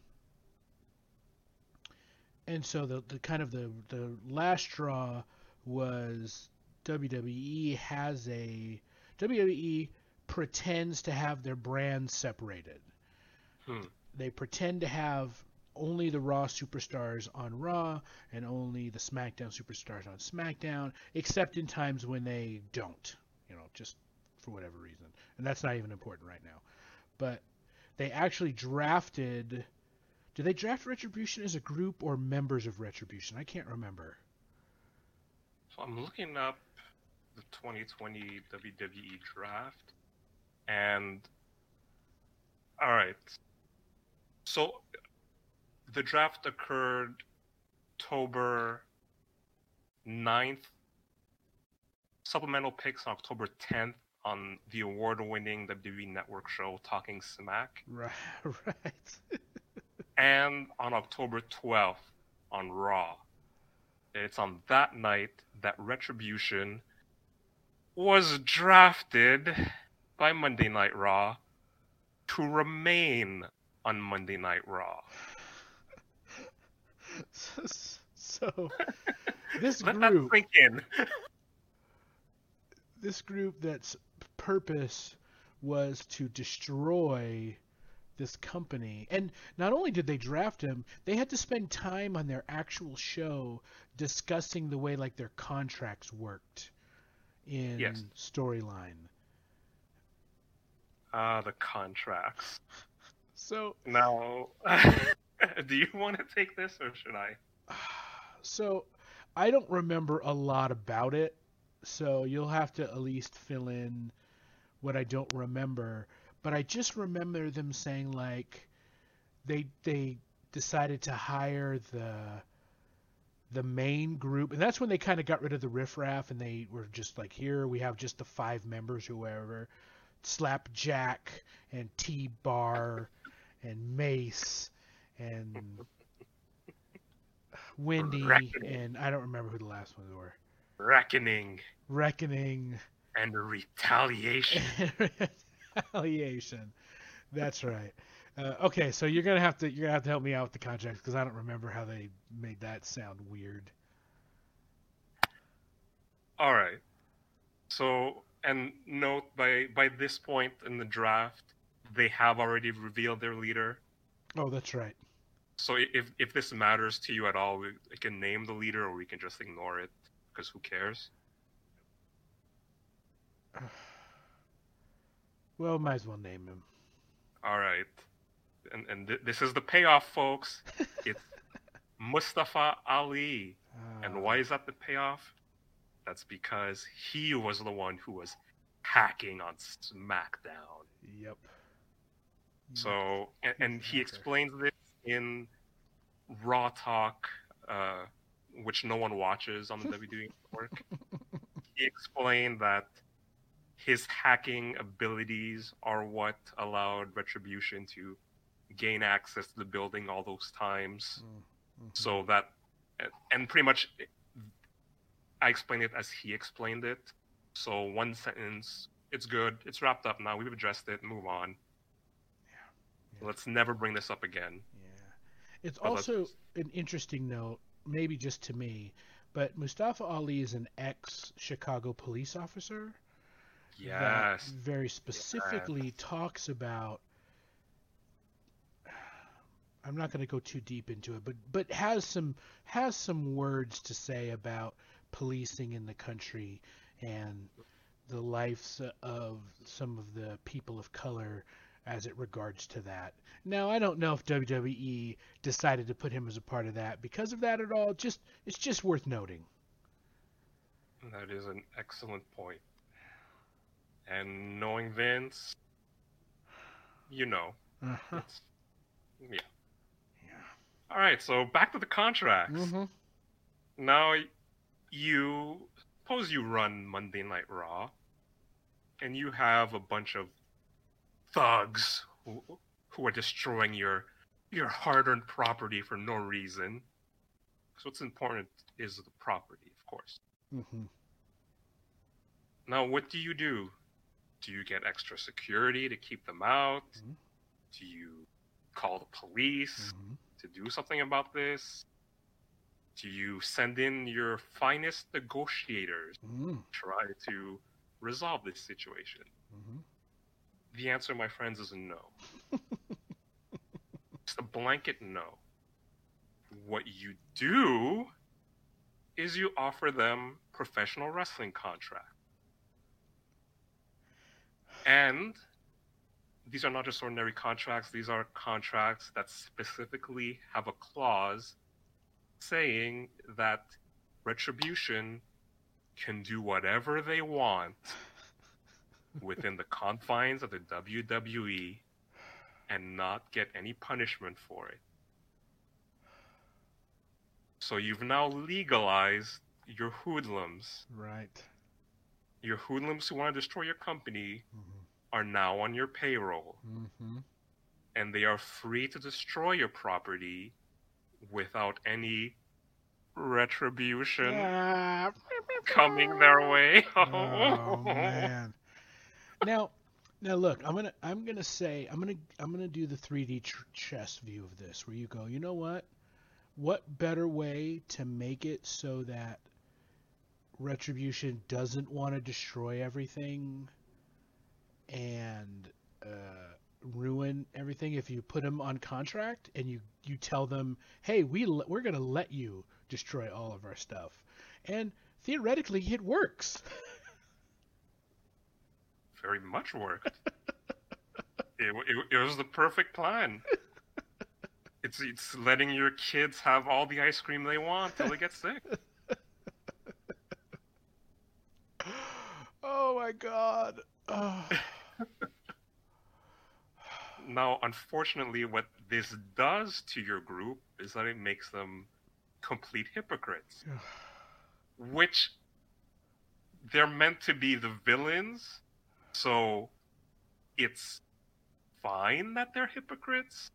and so the, the kind of the the last straw was WWE has a WWE pretends to have their brands separated. Hmm. They pretend to have only the Raw superstars on Raw and only the SmackDown superstars on SmackDown, except in times when they don't, you know, just for whatever reason. And that's not even important right now. But they actually drafted. Did they draft Retribution as a group or members of Retribution? I can't remember. So I'm looking up the 2020 WWE draft, and all right. So the draft occurred October 9th. Supplemental picks on October 10th on the award-winning WWE Network show Talking Smack, Right, [LAUGHS] right. and on October 12th on Raw. It's on that night that Retribution was drafted by Monday Night Raw to remain on Monday Night Raw. [LAUGHS] so this Let group that in. this group that's purpose was to destroy this company. And not only did they draft him, they had to spend time on their actual show discussing the way like their contracts worked in Yes. storyline. Ah, the contracts. So Now, [LAUGHS] [LAUGHS] do you want to take this or should I? [SIGHS] so I don't remember a lot about it, so you'll have to at least fill in what I don't remember. But I just remember them saying like they they decided to hire the the main group, and that's when they kind of got rid of the riffraff, and they were just like, here we have just the five members, whoever, Slapjack and T Bar and Mace and [LAUGHS] Wendy Reckoning. and I don't remember who the last ones were. Reckoning Reckoning and retaliation. [LAUGHS] retaliation. That's right. Uh, okay, so you're gonna have to you're gonna have to help me out with the contracts because I don't remember how they made that sound weird. All right. So, and note by by this point in the draft, they have already revealed their leader. Oh, that's right. So if if this matters to you at all, we, we can name the leader, or we can just ignore it because who cares? [SIGHS] Well, might as well name him. All right. And and th- this is the payoff, folks. [LAUGHS] It's Mustafa Ali. Uh, And why is that the payoff? That's because he was the one who was hacking on SmackDown. Yep. So, and, and he explains this in Raw Talk, uh, which no one watches on the WWE [LAUGHS] Network. He explained that his hacking abilities are what allowed Retribution to gain access to the building all those times. Mhm. So that, and pretty much, I explained it as he explained it. So one sentence, it's good, it's wrapped up now. We've addressed it. Move on. Yeah. Let's never bring this up again. Yeah. It's that's- also an interesting note, maybe just to me, but Mustafa Ali is an ex Chicago police officer Yes. very specifically talks about I'm not going to go too deep into it, but but has some has some words to say about policing in the country and the lives of some of the people of color as it regards to that. Now, I don't know if WWE decided to put him as a part of that because of that at all. Just it's just worth noting. That is an excellent point. And knowing Vince, you know. Uh-huh. Yeah. Yeah. All right, so back to the contracts. hmm Now, you suppose you run Monday Night Raw, and you have a bunch of thugs who, who are destroying your your hard-earned property for no reason. So what's important is the property, of course. hmm Now, what do you do? Do you get extra security to keep them out? Mhm. Do you call the police hmm to do something about this? Do you send in your finest negotiators hmm try to resolve this situation? The answer, my friends, is no. [LAUGHS] it's a blanket no. What you do is you offer them professional wrestling contract. And these are not just ordinary contracts, these are contracts that specifically have a clause saying that retribution can do whatever they want within the confines of the WWE and not get any punishment for it. So you've now legalized your hoodlums. Right. Your hoodlums who want to destroy your company hmm are now on your payroll, hmm and they are free to destroy your property without any retribution Ah, coming their way. oh man. Now, now look, I'm gonna I'm gonna say I'm gonna I'm gonna do the 3D tr- chess view of this, where you go, you know what? What better way to make it so that Retribution doesn't want to destroy everything and uh, ruin everything if you put them on contract and you you tell them, hey, we we're gonna let you destroy all of our stuff, and theoretically it works. [LAUGHS] Very much worked. [LAUGHS] it, it, it was the perfect plan. It's it's letting your kids have all the ice cream they want till they get sick. [LAUGHS] oh my god. Oh. [SIGHS] Now, unfortunately, what this does to your group is that it makes them complete hypocrites. [SIGHS] Which they're meant to be the villains, so it's fine that they're hypocrites.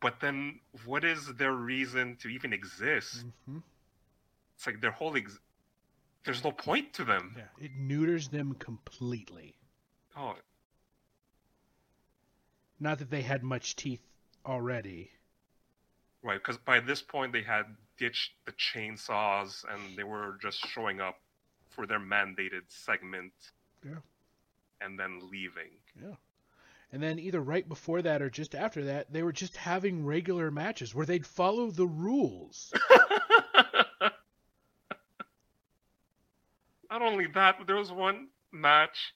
But then, what is their reason to even exist? Mhm. It's like their whole ex- there's no point to them. Yeah, it neuters them completely. Oh, Not that they had much teeth already. right. Because by this point, they had ditched the chainsaws and they were just showing up for their mandated segment. Yeah. And then leaving. Yeah. And then either right before that or just after that, they were just having regular matches where they'd follow the rules. [LAUGHS] Not only that, but there was one match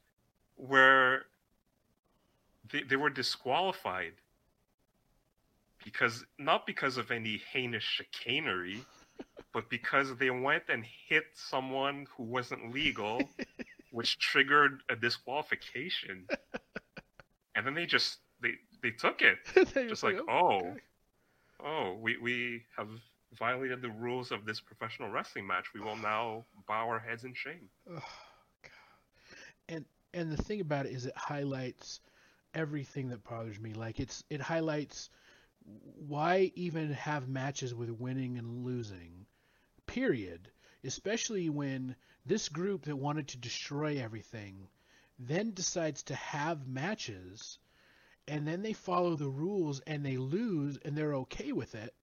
where they, they were disqualified because not because of any heinous chicanery, [LAUGHS] but because they went and hit someone who wasn't legal, [LAUGHS] which triggered a disqualification. [LAUGHS] And then they just they they took it. [LAUGHS] They Just were like, "Oh, oh, okay." oh, we we have violated the rules of this professional wrestling match. We will now bow our heads in shame. Oh, God. And and the thing about it is it highlights everything that bothers me. Like it's it highlights why even have matches with winning and losing. Period. Especially when this group that wanted to destroy everything then decides to have matches and then they follow the rules and they lose and they're okay with it.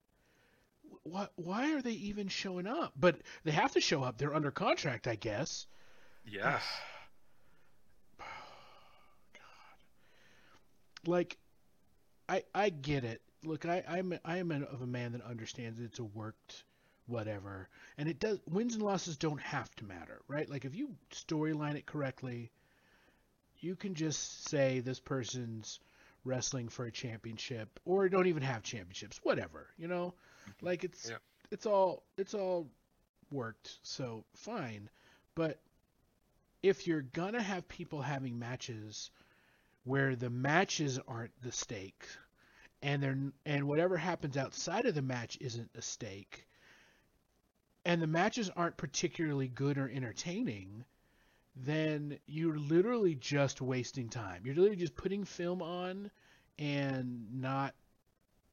Why, why are they even showing up? But they have to show up. They're under contract, I guess. Yes. [SIGHS] like I I get it. Look, I I'm I am an, of a man that understands it's a worked whatever, and it does wins and losses don't have to matter, right? Like if you storyline it correctly, you can just say this person's wrestling for a championship or don't even have championships, whatever, you know? Mm-hmm. Like it's Yeah. it's all it's all worked, so fine. But if you're gonna have people having matches where the matches aren't the stake and they're and whatever happens outside of the match isn't a stake and the matches aren't particularly good or entertaining then you're literally just wasting time you're literally just putting film on and not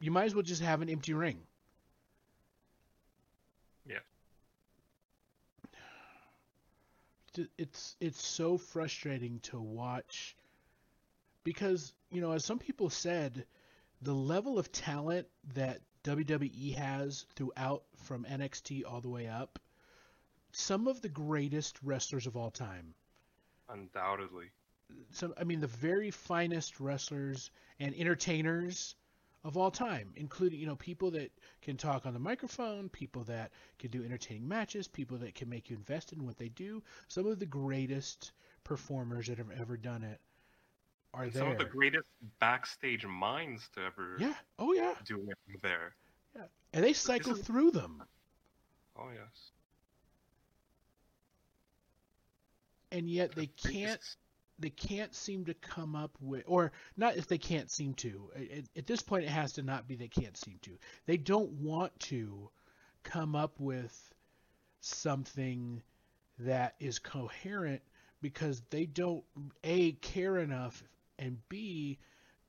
you might as well just have an empty ring Yeah. It's it's so frustrating to watch because you know as some people said the level of talent that WWE has throughout from NXT all the way up some of the greatest wrestlers of all time Undoubtedly. some I mean the very finest wrestlers and entertainers of all time, including you know people that can talk on the microphone, people that can do entertaining matches, people that can make you invest in what they do. Some of the greatest performers that have ever done it are And there. some of the greatest backstage minds to ever yeah. Oh yeah. do it there. Yeah. And they cycle Isn't- through them. Oh yes. And yet they can't they can't seem to come up with or not if they can't seem to at, at this point it has to not be they can't seem to they don't want to come up with something that is coherent because they don't a care enough and b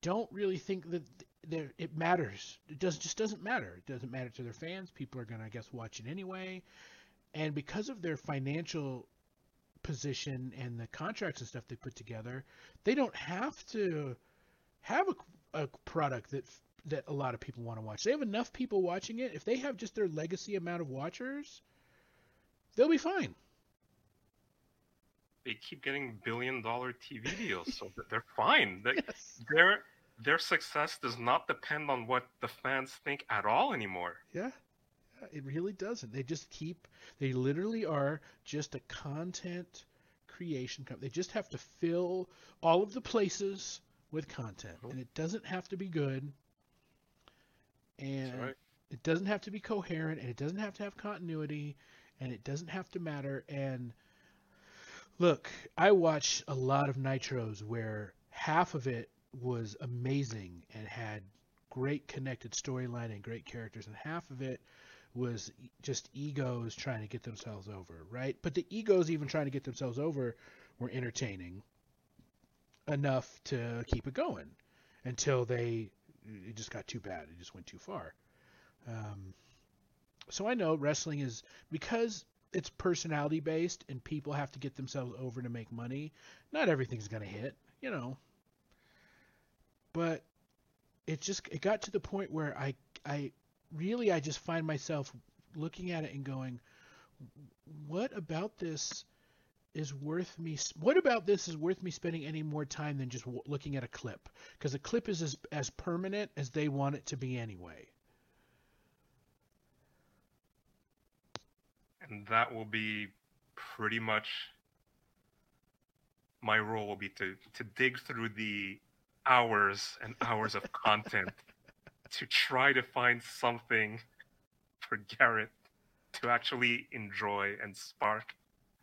don't really think that there it matters. It does just doesn't matter. It doesn't matter to their fans. People are gonna I guess watch it anyway, and because of their financial position and the contracts and stuff they put together, they don't have to have a, a product that that a lot of people want to watch. They have enough people watching it. If they have just their legacy amount of watchers, they'll be fine. They keep getting billion dollar TV deals, so they're fine. They, [LAUGHS] Yes. their their success does not depend on what the fans think at all anymore. Yeah. Yeah, It really doesn't. They just keep. They literally are just a content creation company. They just have to fill all of the places with content, mm-hmm. and it doesn't have to be good. And right. it doesn't have to be coherent, and it doesn't have to have continuity, and it doesn't have to matter. And look, I watch a lot of nitros where half of it was amazing and had great connected storyline and great characters, and half of it was just egos trying to get themselves over, right? But the egos even trying to get themselves over were entertaining enough to keep it going until they it just got too bad. It just went too far. Um, so I know wrestling is because it's personality based and people have to get themselves over to make money. Not everything's gonna hit, you know. But it just it got to the point where I I really I just find myself looking at it and going, what about this is worth me? What about this is worth me spending any more time than just w- looking at a clip? Because a clip is as as permanent as they want it to be anyway. And that will be pretty much my role will be to to dig through the hours and hours of content [LAUGHS] to try to find something for Garrett to actually enjoy and spark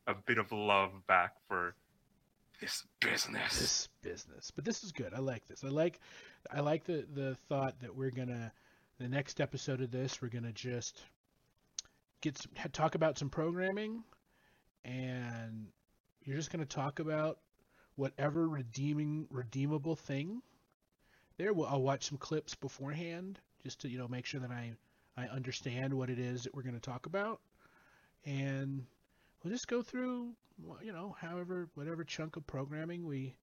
a bit of love back for this business. this business. But this is good. I like this. I like I like the the thought that we're gonna the next episode of this we're gonna just get some, talk about some programming, and you're just gonna talk about whatever redeeming redeemable thing. There, I'll watch some clips beforehand just to you know make sure that I I understand what it is that we're gonna talk about, and we'll just go through you know however whatever chunk of programming we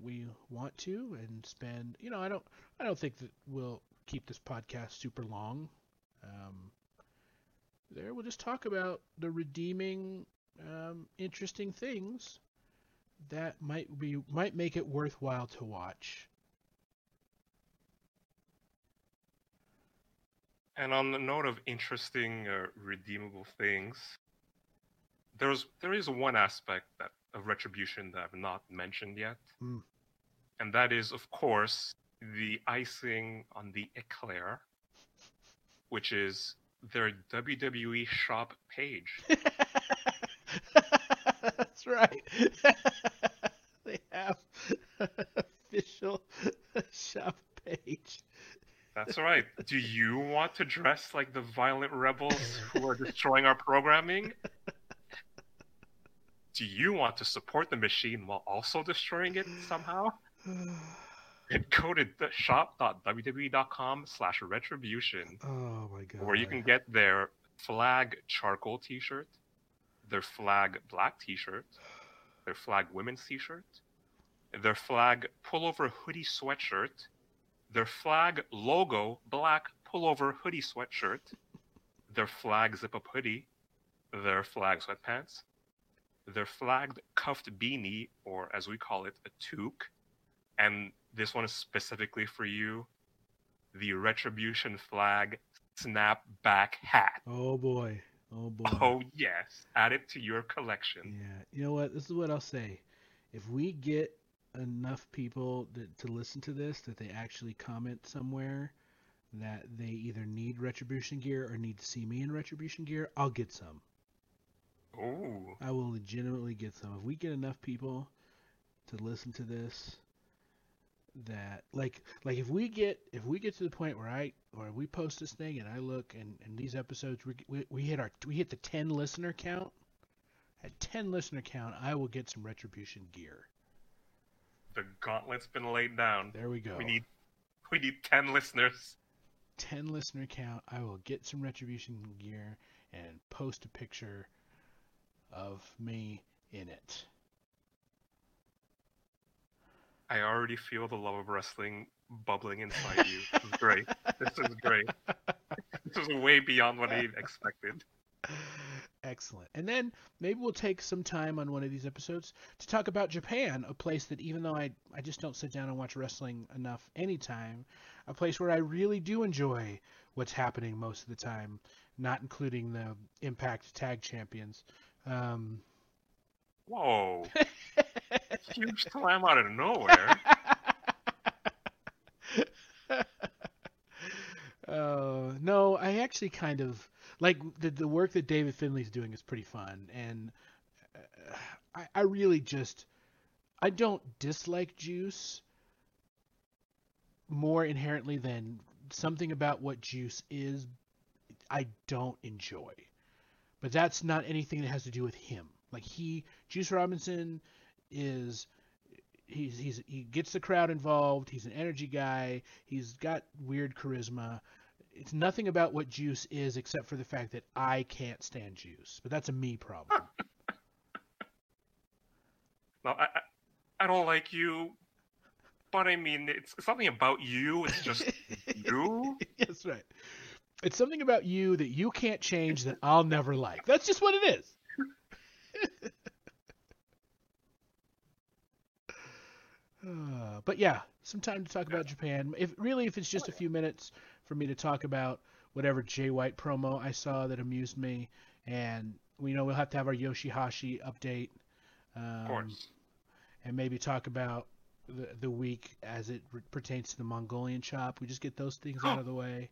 we want to and spend. You know i don't i don't think that we'll keep this podcast super long. Um, there. We'll just talk about the redeeming um, interesting things that might be might make it worthwhile to watch. And on the note of interesting, uh, redeemable things, there's there is one aspect that of retribution that I've not mentioned yet, Hmm. and that is, of course, the icing on the eclair, which is their WWE shop page. that's right they have official shop page That's right. Do you want to dress like the violent rebels who are destroying our programming? Do you want to support the machine while also destroying it somehow? And [LAUGHS] go to the shop.wwe.com slash retribution oh my god where you can get their flag charcoal t-shirt, their flag black t-shirt, their flag women's t-shirt, their flag pullover hoodie sweatshirt, their flag logo black pullover hoodie sweatshirt, their flag zip-up hoodie, their flag sweatpants, their flagged cuffed beanie, or as we call it, a toque, and this one is specifically for you, the Retribution flag snapback hat. oh boy oh boy Oh yes, add it to your collection. Yeah, you know what? This is what I'll say. If we get enough people that, to listen to this that they actually comment somewhere that they either need retribution gear or need to see me in retribution gear, I'll get some. Ooh, I will legitimately get some. If we get enough people to listen to this that like like if we get if we get to the point where I or we post this thing and I look and, and these episodes we, we we hit our we hit the 10 listener count at 10 listener count I will get some retribution gear. the gauntlet's been laid down. There we go. We need We need 10 listeners. 10 listener count. I will get some retribution gear and post a picture of me in it. I already feel the love of wrestling bubbling inside you. This is great. This is great. This is way beyond what I expected. Excellent. And then maybe we'll take some time on one of these episodes to talk about Japan, a place that even though I, I just don't sit down and watch wrestling enough anytime, a place where I really do enjoy what's happening most of the time, not including the Impact Tag Champions. Um, Whoa. [LAUGHS] Huge slam out of nowhere. uh, [LAUGHS] no, I actually kind of like the the work that David Finlay's doing is pretty fun, and uh, I, I really just I don't dislike Juice more inherently than something about what Juice is I don't enjoy. But that's not anything that has to do with him. Like he Juice Robinson is he's he's he gets the crowd involved. He's an energy guy. He's got weird charisma. It's nothing about what Juice is except for the fact that I can't stand Juice. But that's a me problem. [LAUGHS] no, I, I I don't like you, but I mean it's something about you. It's just [LAUGHS] you. That's right. It's something about you that you can't change that I'll never like. That's just what it is. Uh, but yeah, some time to talk about Japan. If really, if it's just a few minutes for me to talk about whatever Jay White promo I saw that amused me, and we know we'll have to have our Yoshihashi update, um, Of course. and maybe talk about the the week as it re- pertains to the Mongolian chop. We just get those things out of the way,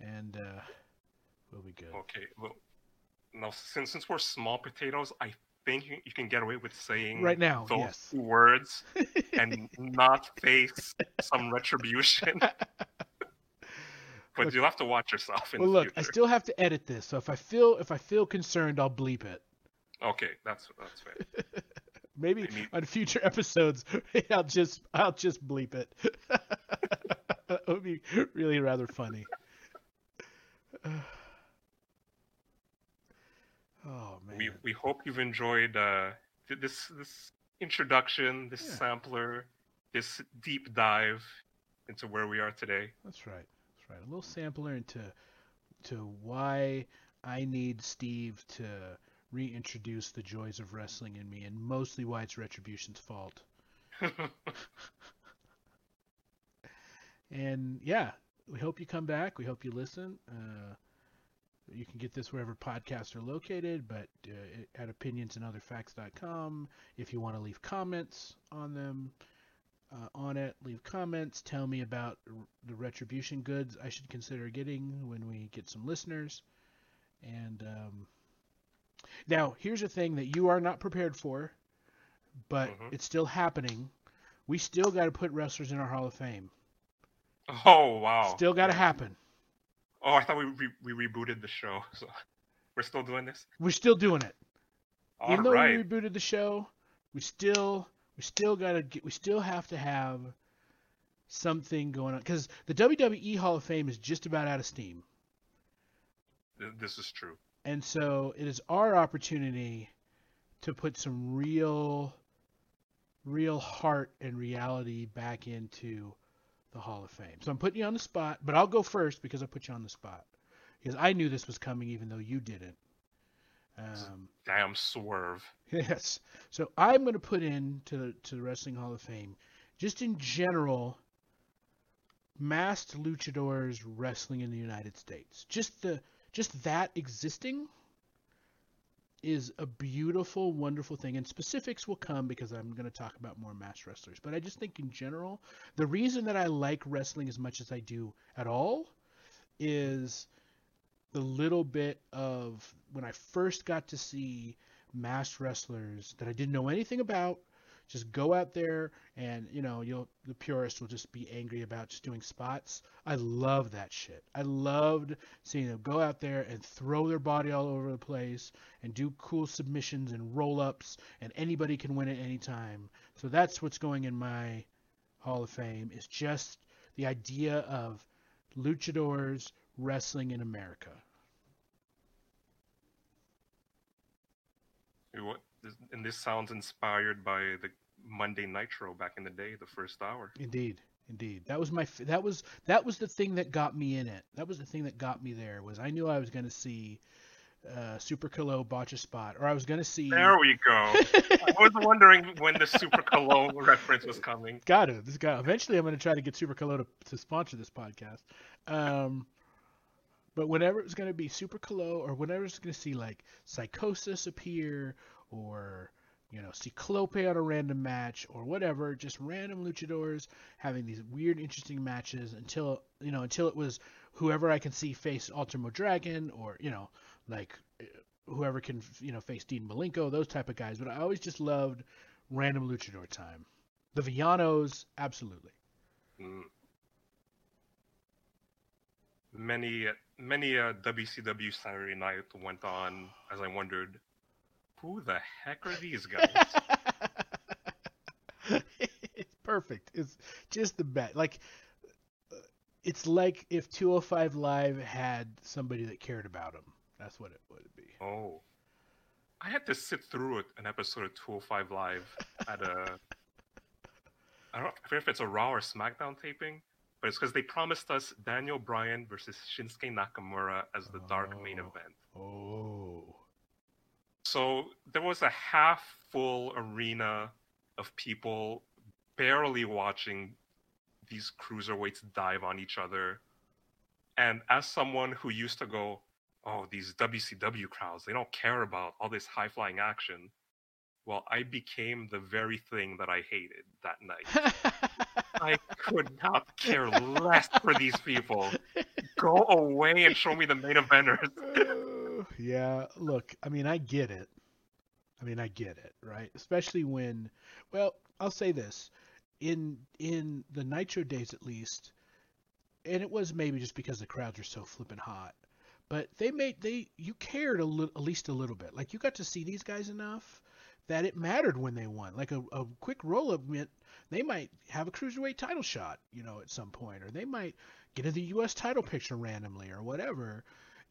and uh, we'll be good. Okay. Well, now since since we're small potatoes, I think you, you can get away with saying Right now, those yes. words [LAUGHS] and not face some retribution. but Look- you'll have to watch yourself in well, look, I still have to edit this, so if I feel if I feel concerned, I'll bleep it. Okay, that's that's fair. [LAUGHS] Maybe I mean- on future episodes, [LAUGHS] I'll just I'll just bleep it. it would be really rather funny. [SIGHS] [SIGHS] oh man. we we hope you've enjoyed uh, th- this this introduction, this Yeah. sampler, this deep dive into where we are today. That's right. That's right. A little sampler into to why I need Steve to reintroduce the joys of wrestling in me, and mostly why it's Retribution's fault. [LAUGHS] And yeah, we hope you come back. We hope you listen. Uh, you can get this wherever podcasts are located, but uh, at opinionsandotherfacts.com. If you want to leave comments on them, uh, on it, leave comments. Tell me about r- the retribution goods I should consider getting when we get some listeners. And um, now, here's a thing that you are not prepared for, but Mhm. it's still happening. We still got to put wrestlers in our Hall of Fame. oh wow! Still got to happen. Oh, I thought we re- we rebooted the show, [LAUGHS] so we're still doing this. We're still doing it. All Even though we rebooted the show, we still we still gotta get we still have to have something going on because the WWE Hall of Fame is just about out of steam, This is true. and so it is our opportunity to put some real, real heart and reality back into the Hall of Fame. So I'm putting you on the spot, but I'll go first because I put you on the spot because I knew this was coming even though you didn't. Um, Damn swerve. [LAUGHS] Yes. So I'm going to put in to the, to the Wrestling Hall of Fame, just in general, masked luchadors wrestling in the United States. Just the just that existing is a beautiful, wonderful thing. And specifics will come because I'm going to talk about more mass wrestlers. But I just think in general, the reason that I like wrestling as much as I do at all is the little bit of when I first got to see mass wrestlers that I didn't know anything about just go out there and you know you'll the purists will just be angry about just doing spots. I love that shit. I loved seeing them go out there and throw their body all over the place and do cool submissions and roll-ups and anybody can win at any time. So that's what's going in my hall of fame is just the idea of luchadors wrestling in America. What- And this sounds inspired by the Monday Nitro back in the day, the first hour. Indeed, indeed. That was my that was that was the thing that got me in it. That was the thing that got me there. Was I knew I was going to see uh, Super Calo botch a spot, or I was going to see. There we go. [LAUGHS] I was wondering when the Super Cologne reference was coming. got it. This guy. Eventually, I'm going to try to get Super Calo to, to sponsor this podcast. Um, but whenever it was going to be Super Calo, or whenever it's going to see like Psicosis appear, or you know, see Ciclope on a random match, or whatever, just random luchadors having these weird, interesting matches until you know, until it was whoever I can see face Ultimo Dragon, or you know, like whoever can you know face Dean Malenko, those type of guys. But I always just loved random luchador time. The Villanos, absolutely. Mm. Many many a WCW Saturday Night went on as I wondered, who the heck are these [LAUGHS] guys? it's perfect. It's just the best. Like, it's like if 205 Live had somebody that cared about them. That's what it would be. oh, I had to sit through an episode of 205 Live at a. I don't know if it's a Raw or SmackDown taping, but it's because they promised us Daniel Bryan versus Shinsuke Nakamura as the dark main Oh. event. Oh. So there was a half full arena of people barely watching these cruiserweights dive on each other. And as someone who used to go, oh, these WCW crowds, they don't care about all this high flying action. Well, I became the very thing that I hated that night. [LAUGHS] I could not care less for these people. Go away and show me the main eventers. [LAUGHS] Yeah, look, I mean, I get it. I mean, I get it, right? Especially when, well, I'll say this, in in the Nitro days at least, and it was maybe just because the crowds were so flippin' hot, but they made they you cared a little, at least a little bit. Like you got to see these guys enough that it mattered when they won. Like a, a quick roll up meant they might have a cruiserweight title shot, you know, at some point, or they might get in the U.S. title picture randomly, or whatever.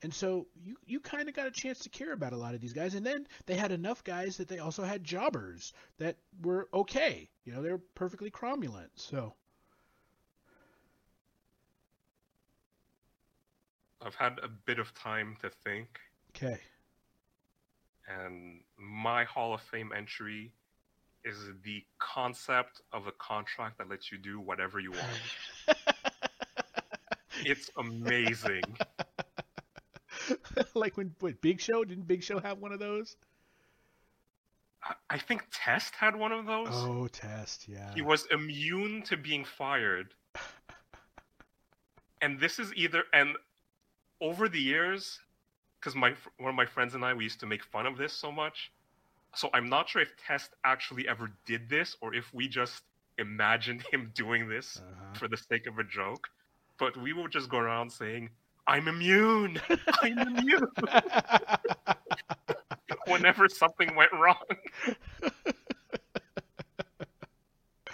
And so you you kind of got a chance to care about a lot of these guys, and then they had enough guys that they also had jobbers that were okay. You know, they were perfectly cromulent. So I've had a bit of time to think. okay, and my Hall of Fame entry is the concept of a contract that lets you do whatever you want. [LAUGHS] it's amazing. [LAUGHS] [LAUGHS] like when what Big Show didn't Big Show have one of those? I- think Test had one of those. Oh, test, yeah. He was immune to being fired. [LAUGHS] And this is either and over the years, because my one of my friends and I we used to make fun of this so much. So I'm not sure if Test actually ever did this or if we just imagined [LAUGHS] him doing this Uh-huh. for the sake of a joke. But we would just go around saying, "I'm immune. [LAUGHS] I'm immune." [LAUGHS] Whenever something went wrong. [LAUGHS]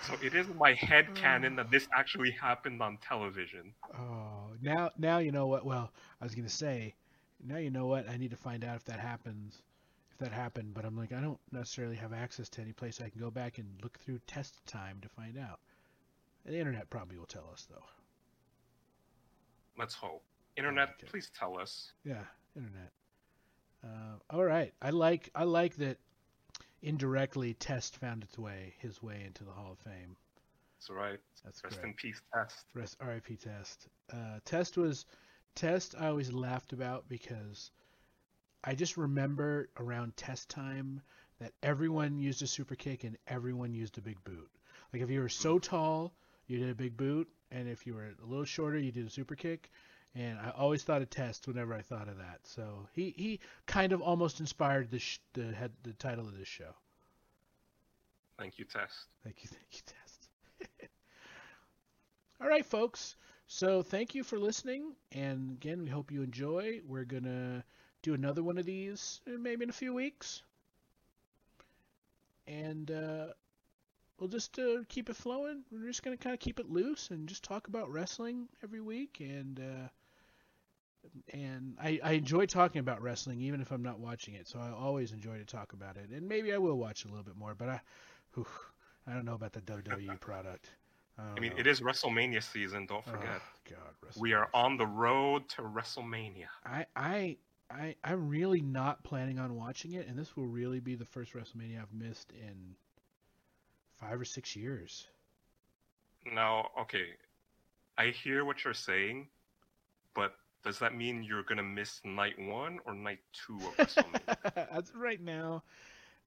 So it is my head canon that this [SIGHS] actually happened on television. Oh, now now you know what. Well, I was gonna say, now you know what. I need to find out if that happens, if that happened. But I'm like, I don't necessarily have access to any place I can go back and look through test time to find out. The internet probably will tell us though. Let's hope. Internet, Okay. please tell us. Yeah, internet. Uh, all right, I like I like that. Indirectly, Test found its way his way into the Hall of Fame. That's right. That's Rest correct. in peace, Test. Rest R.I.P. Test. Uh, Test was Test. I always laughed about because I just remember around Test time that everyone used a super kick and everyone used a big boot. Like if you were so tall, you did a big boot, and if you were a little shorter, you did a super kick. And I always thought of Test whenever I thought of that. So he, he kind of almost inspired the sh- the head the title of this show. Thank you, Test. Thank you, thank you, Test. [LAUGHS] All right, folks. So thank you for listening, and again, we hope you enjoy. We're gonna do another one of these uh, maybe in a few weeks, and uh, we'll just uh, keep it flowing. We're just gonna kind of keep it loose and just talk about wrestling every week. And uh, and I, I enjoy talking about wrestling even if I'm not watching it. So I always enjoy to talk about it. And maybe I will watch a little bit more, but I, whew, I don't know about the WWE [LAUGHS] product. I, I mean, know. it is WrestleMania season. Don't Oh, forget, God, we are on the road to WrestleMania. I, I, I, I'm really not planning on watching it, and this will really be the first WrestleMania I've missed in five or six years. Now, okay, I hear what you're saying, but does that mean you're gonna miss night one or night two of WrestleMania? [LAUGHS] As right now,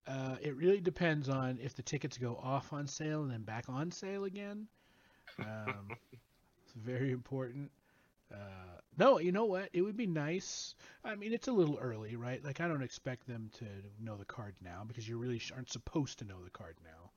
uh, it really depends on if the tickets go off on sale and then back on sale again. Um, [LAUGHS] it's very important. Uh, no, you know what? It would be nice. I mean, it's a little early, right? Like, I don't expect them to know the card now because you really aren't supposed to know the card now.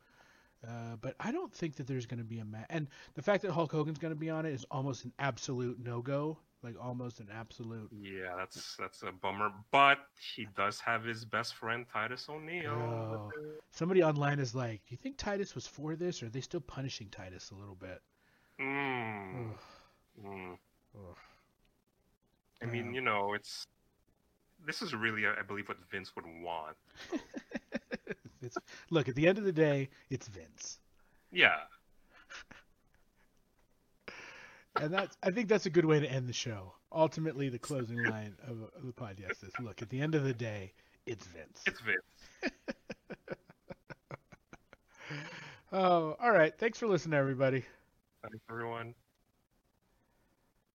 Uh, but I don't think that there's going to be a match. And the fact that Hulk Hogan's going to be on it is almost an absolute no go. Like, almost an absolute. yeah, that's that's a bummer. But he does have his best friend Titus O'Neil. Oh. Somebody online is like, "Do you think Titus was for this, or are they still punishing Titus a little bit?" Mm, mm. I mean, you know, it's this is really, I believe, what Vince would want. [LAUGHS] it's, look, at the end of the day, it's Vince, Yeah, and that's. I think that's a good way to end the show. Ultimately, the closing line of, of the podcast is, "Look, at the end of the day, it's Vince." it's Vince. [LAUGHS] Oh, all right. Thanks for listening, everybody. Thanks, everyone.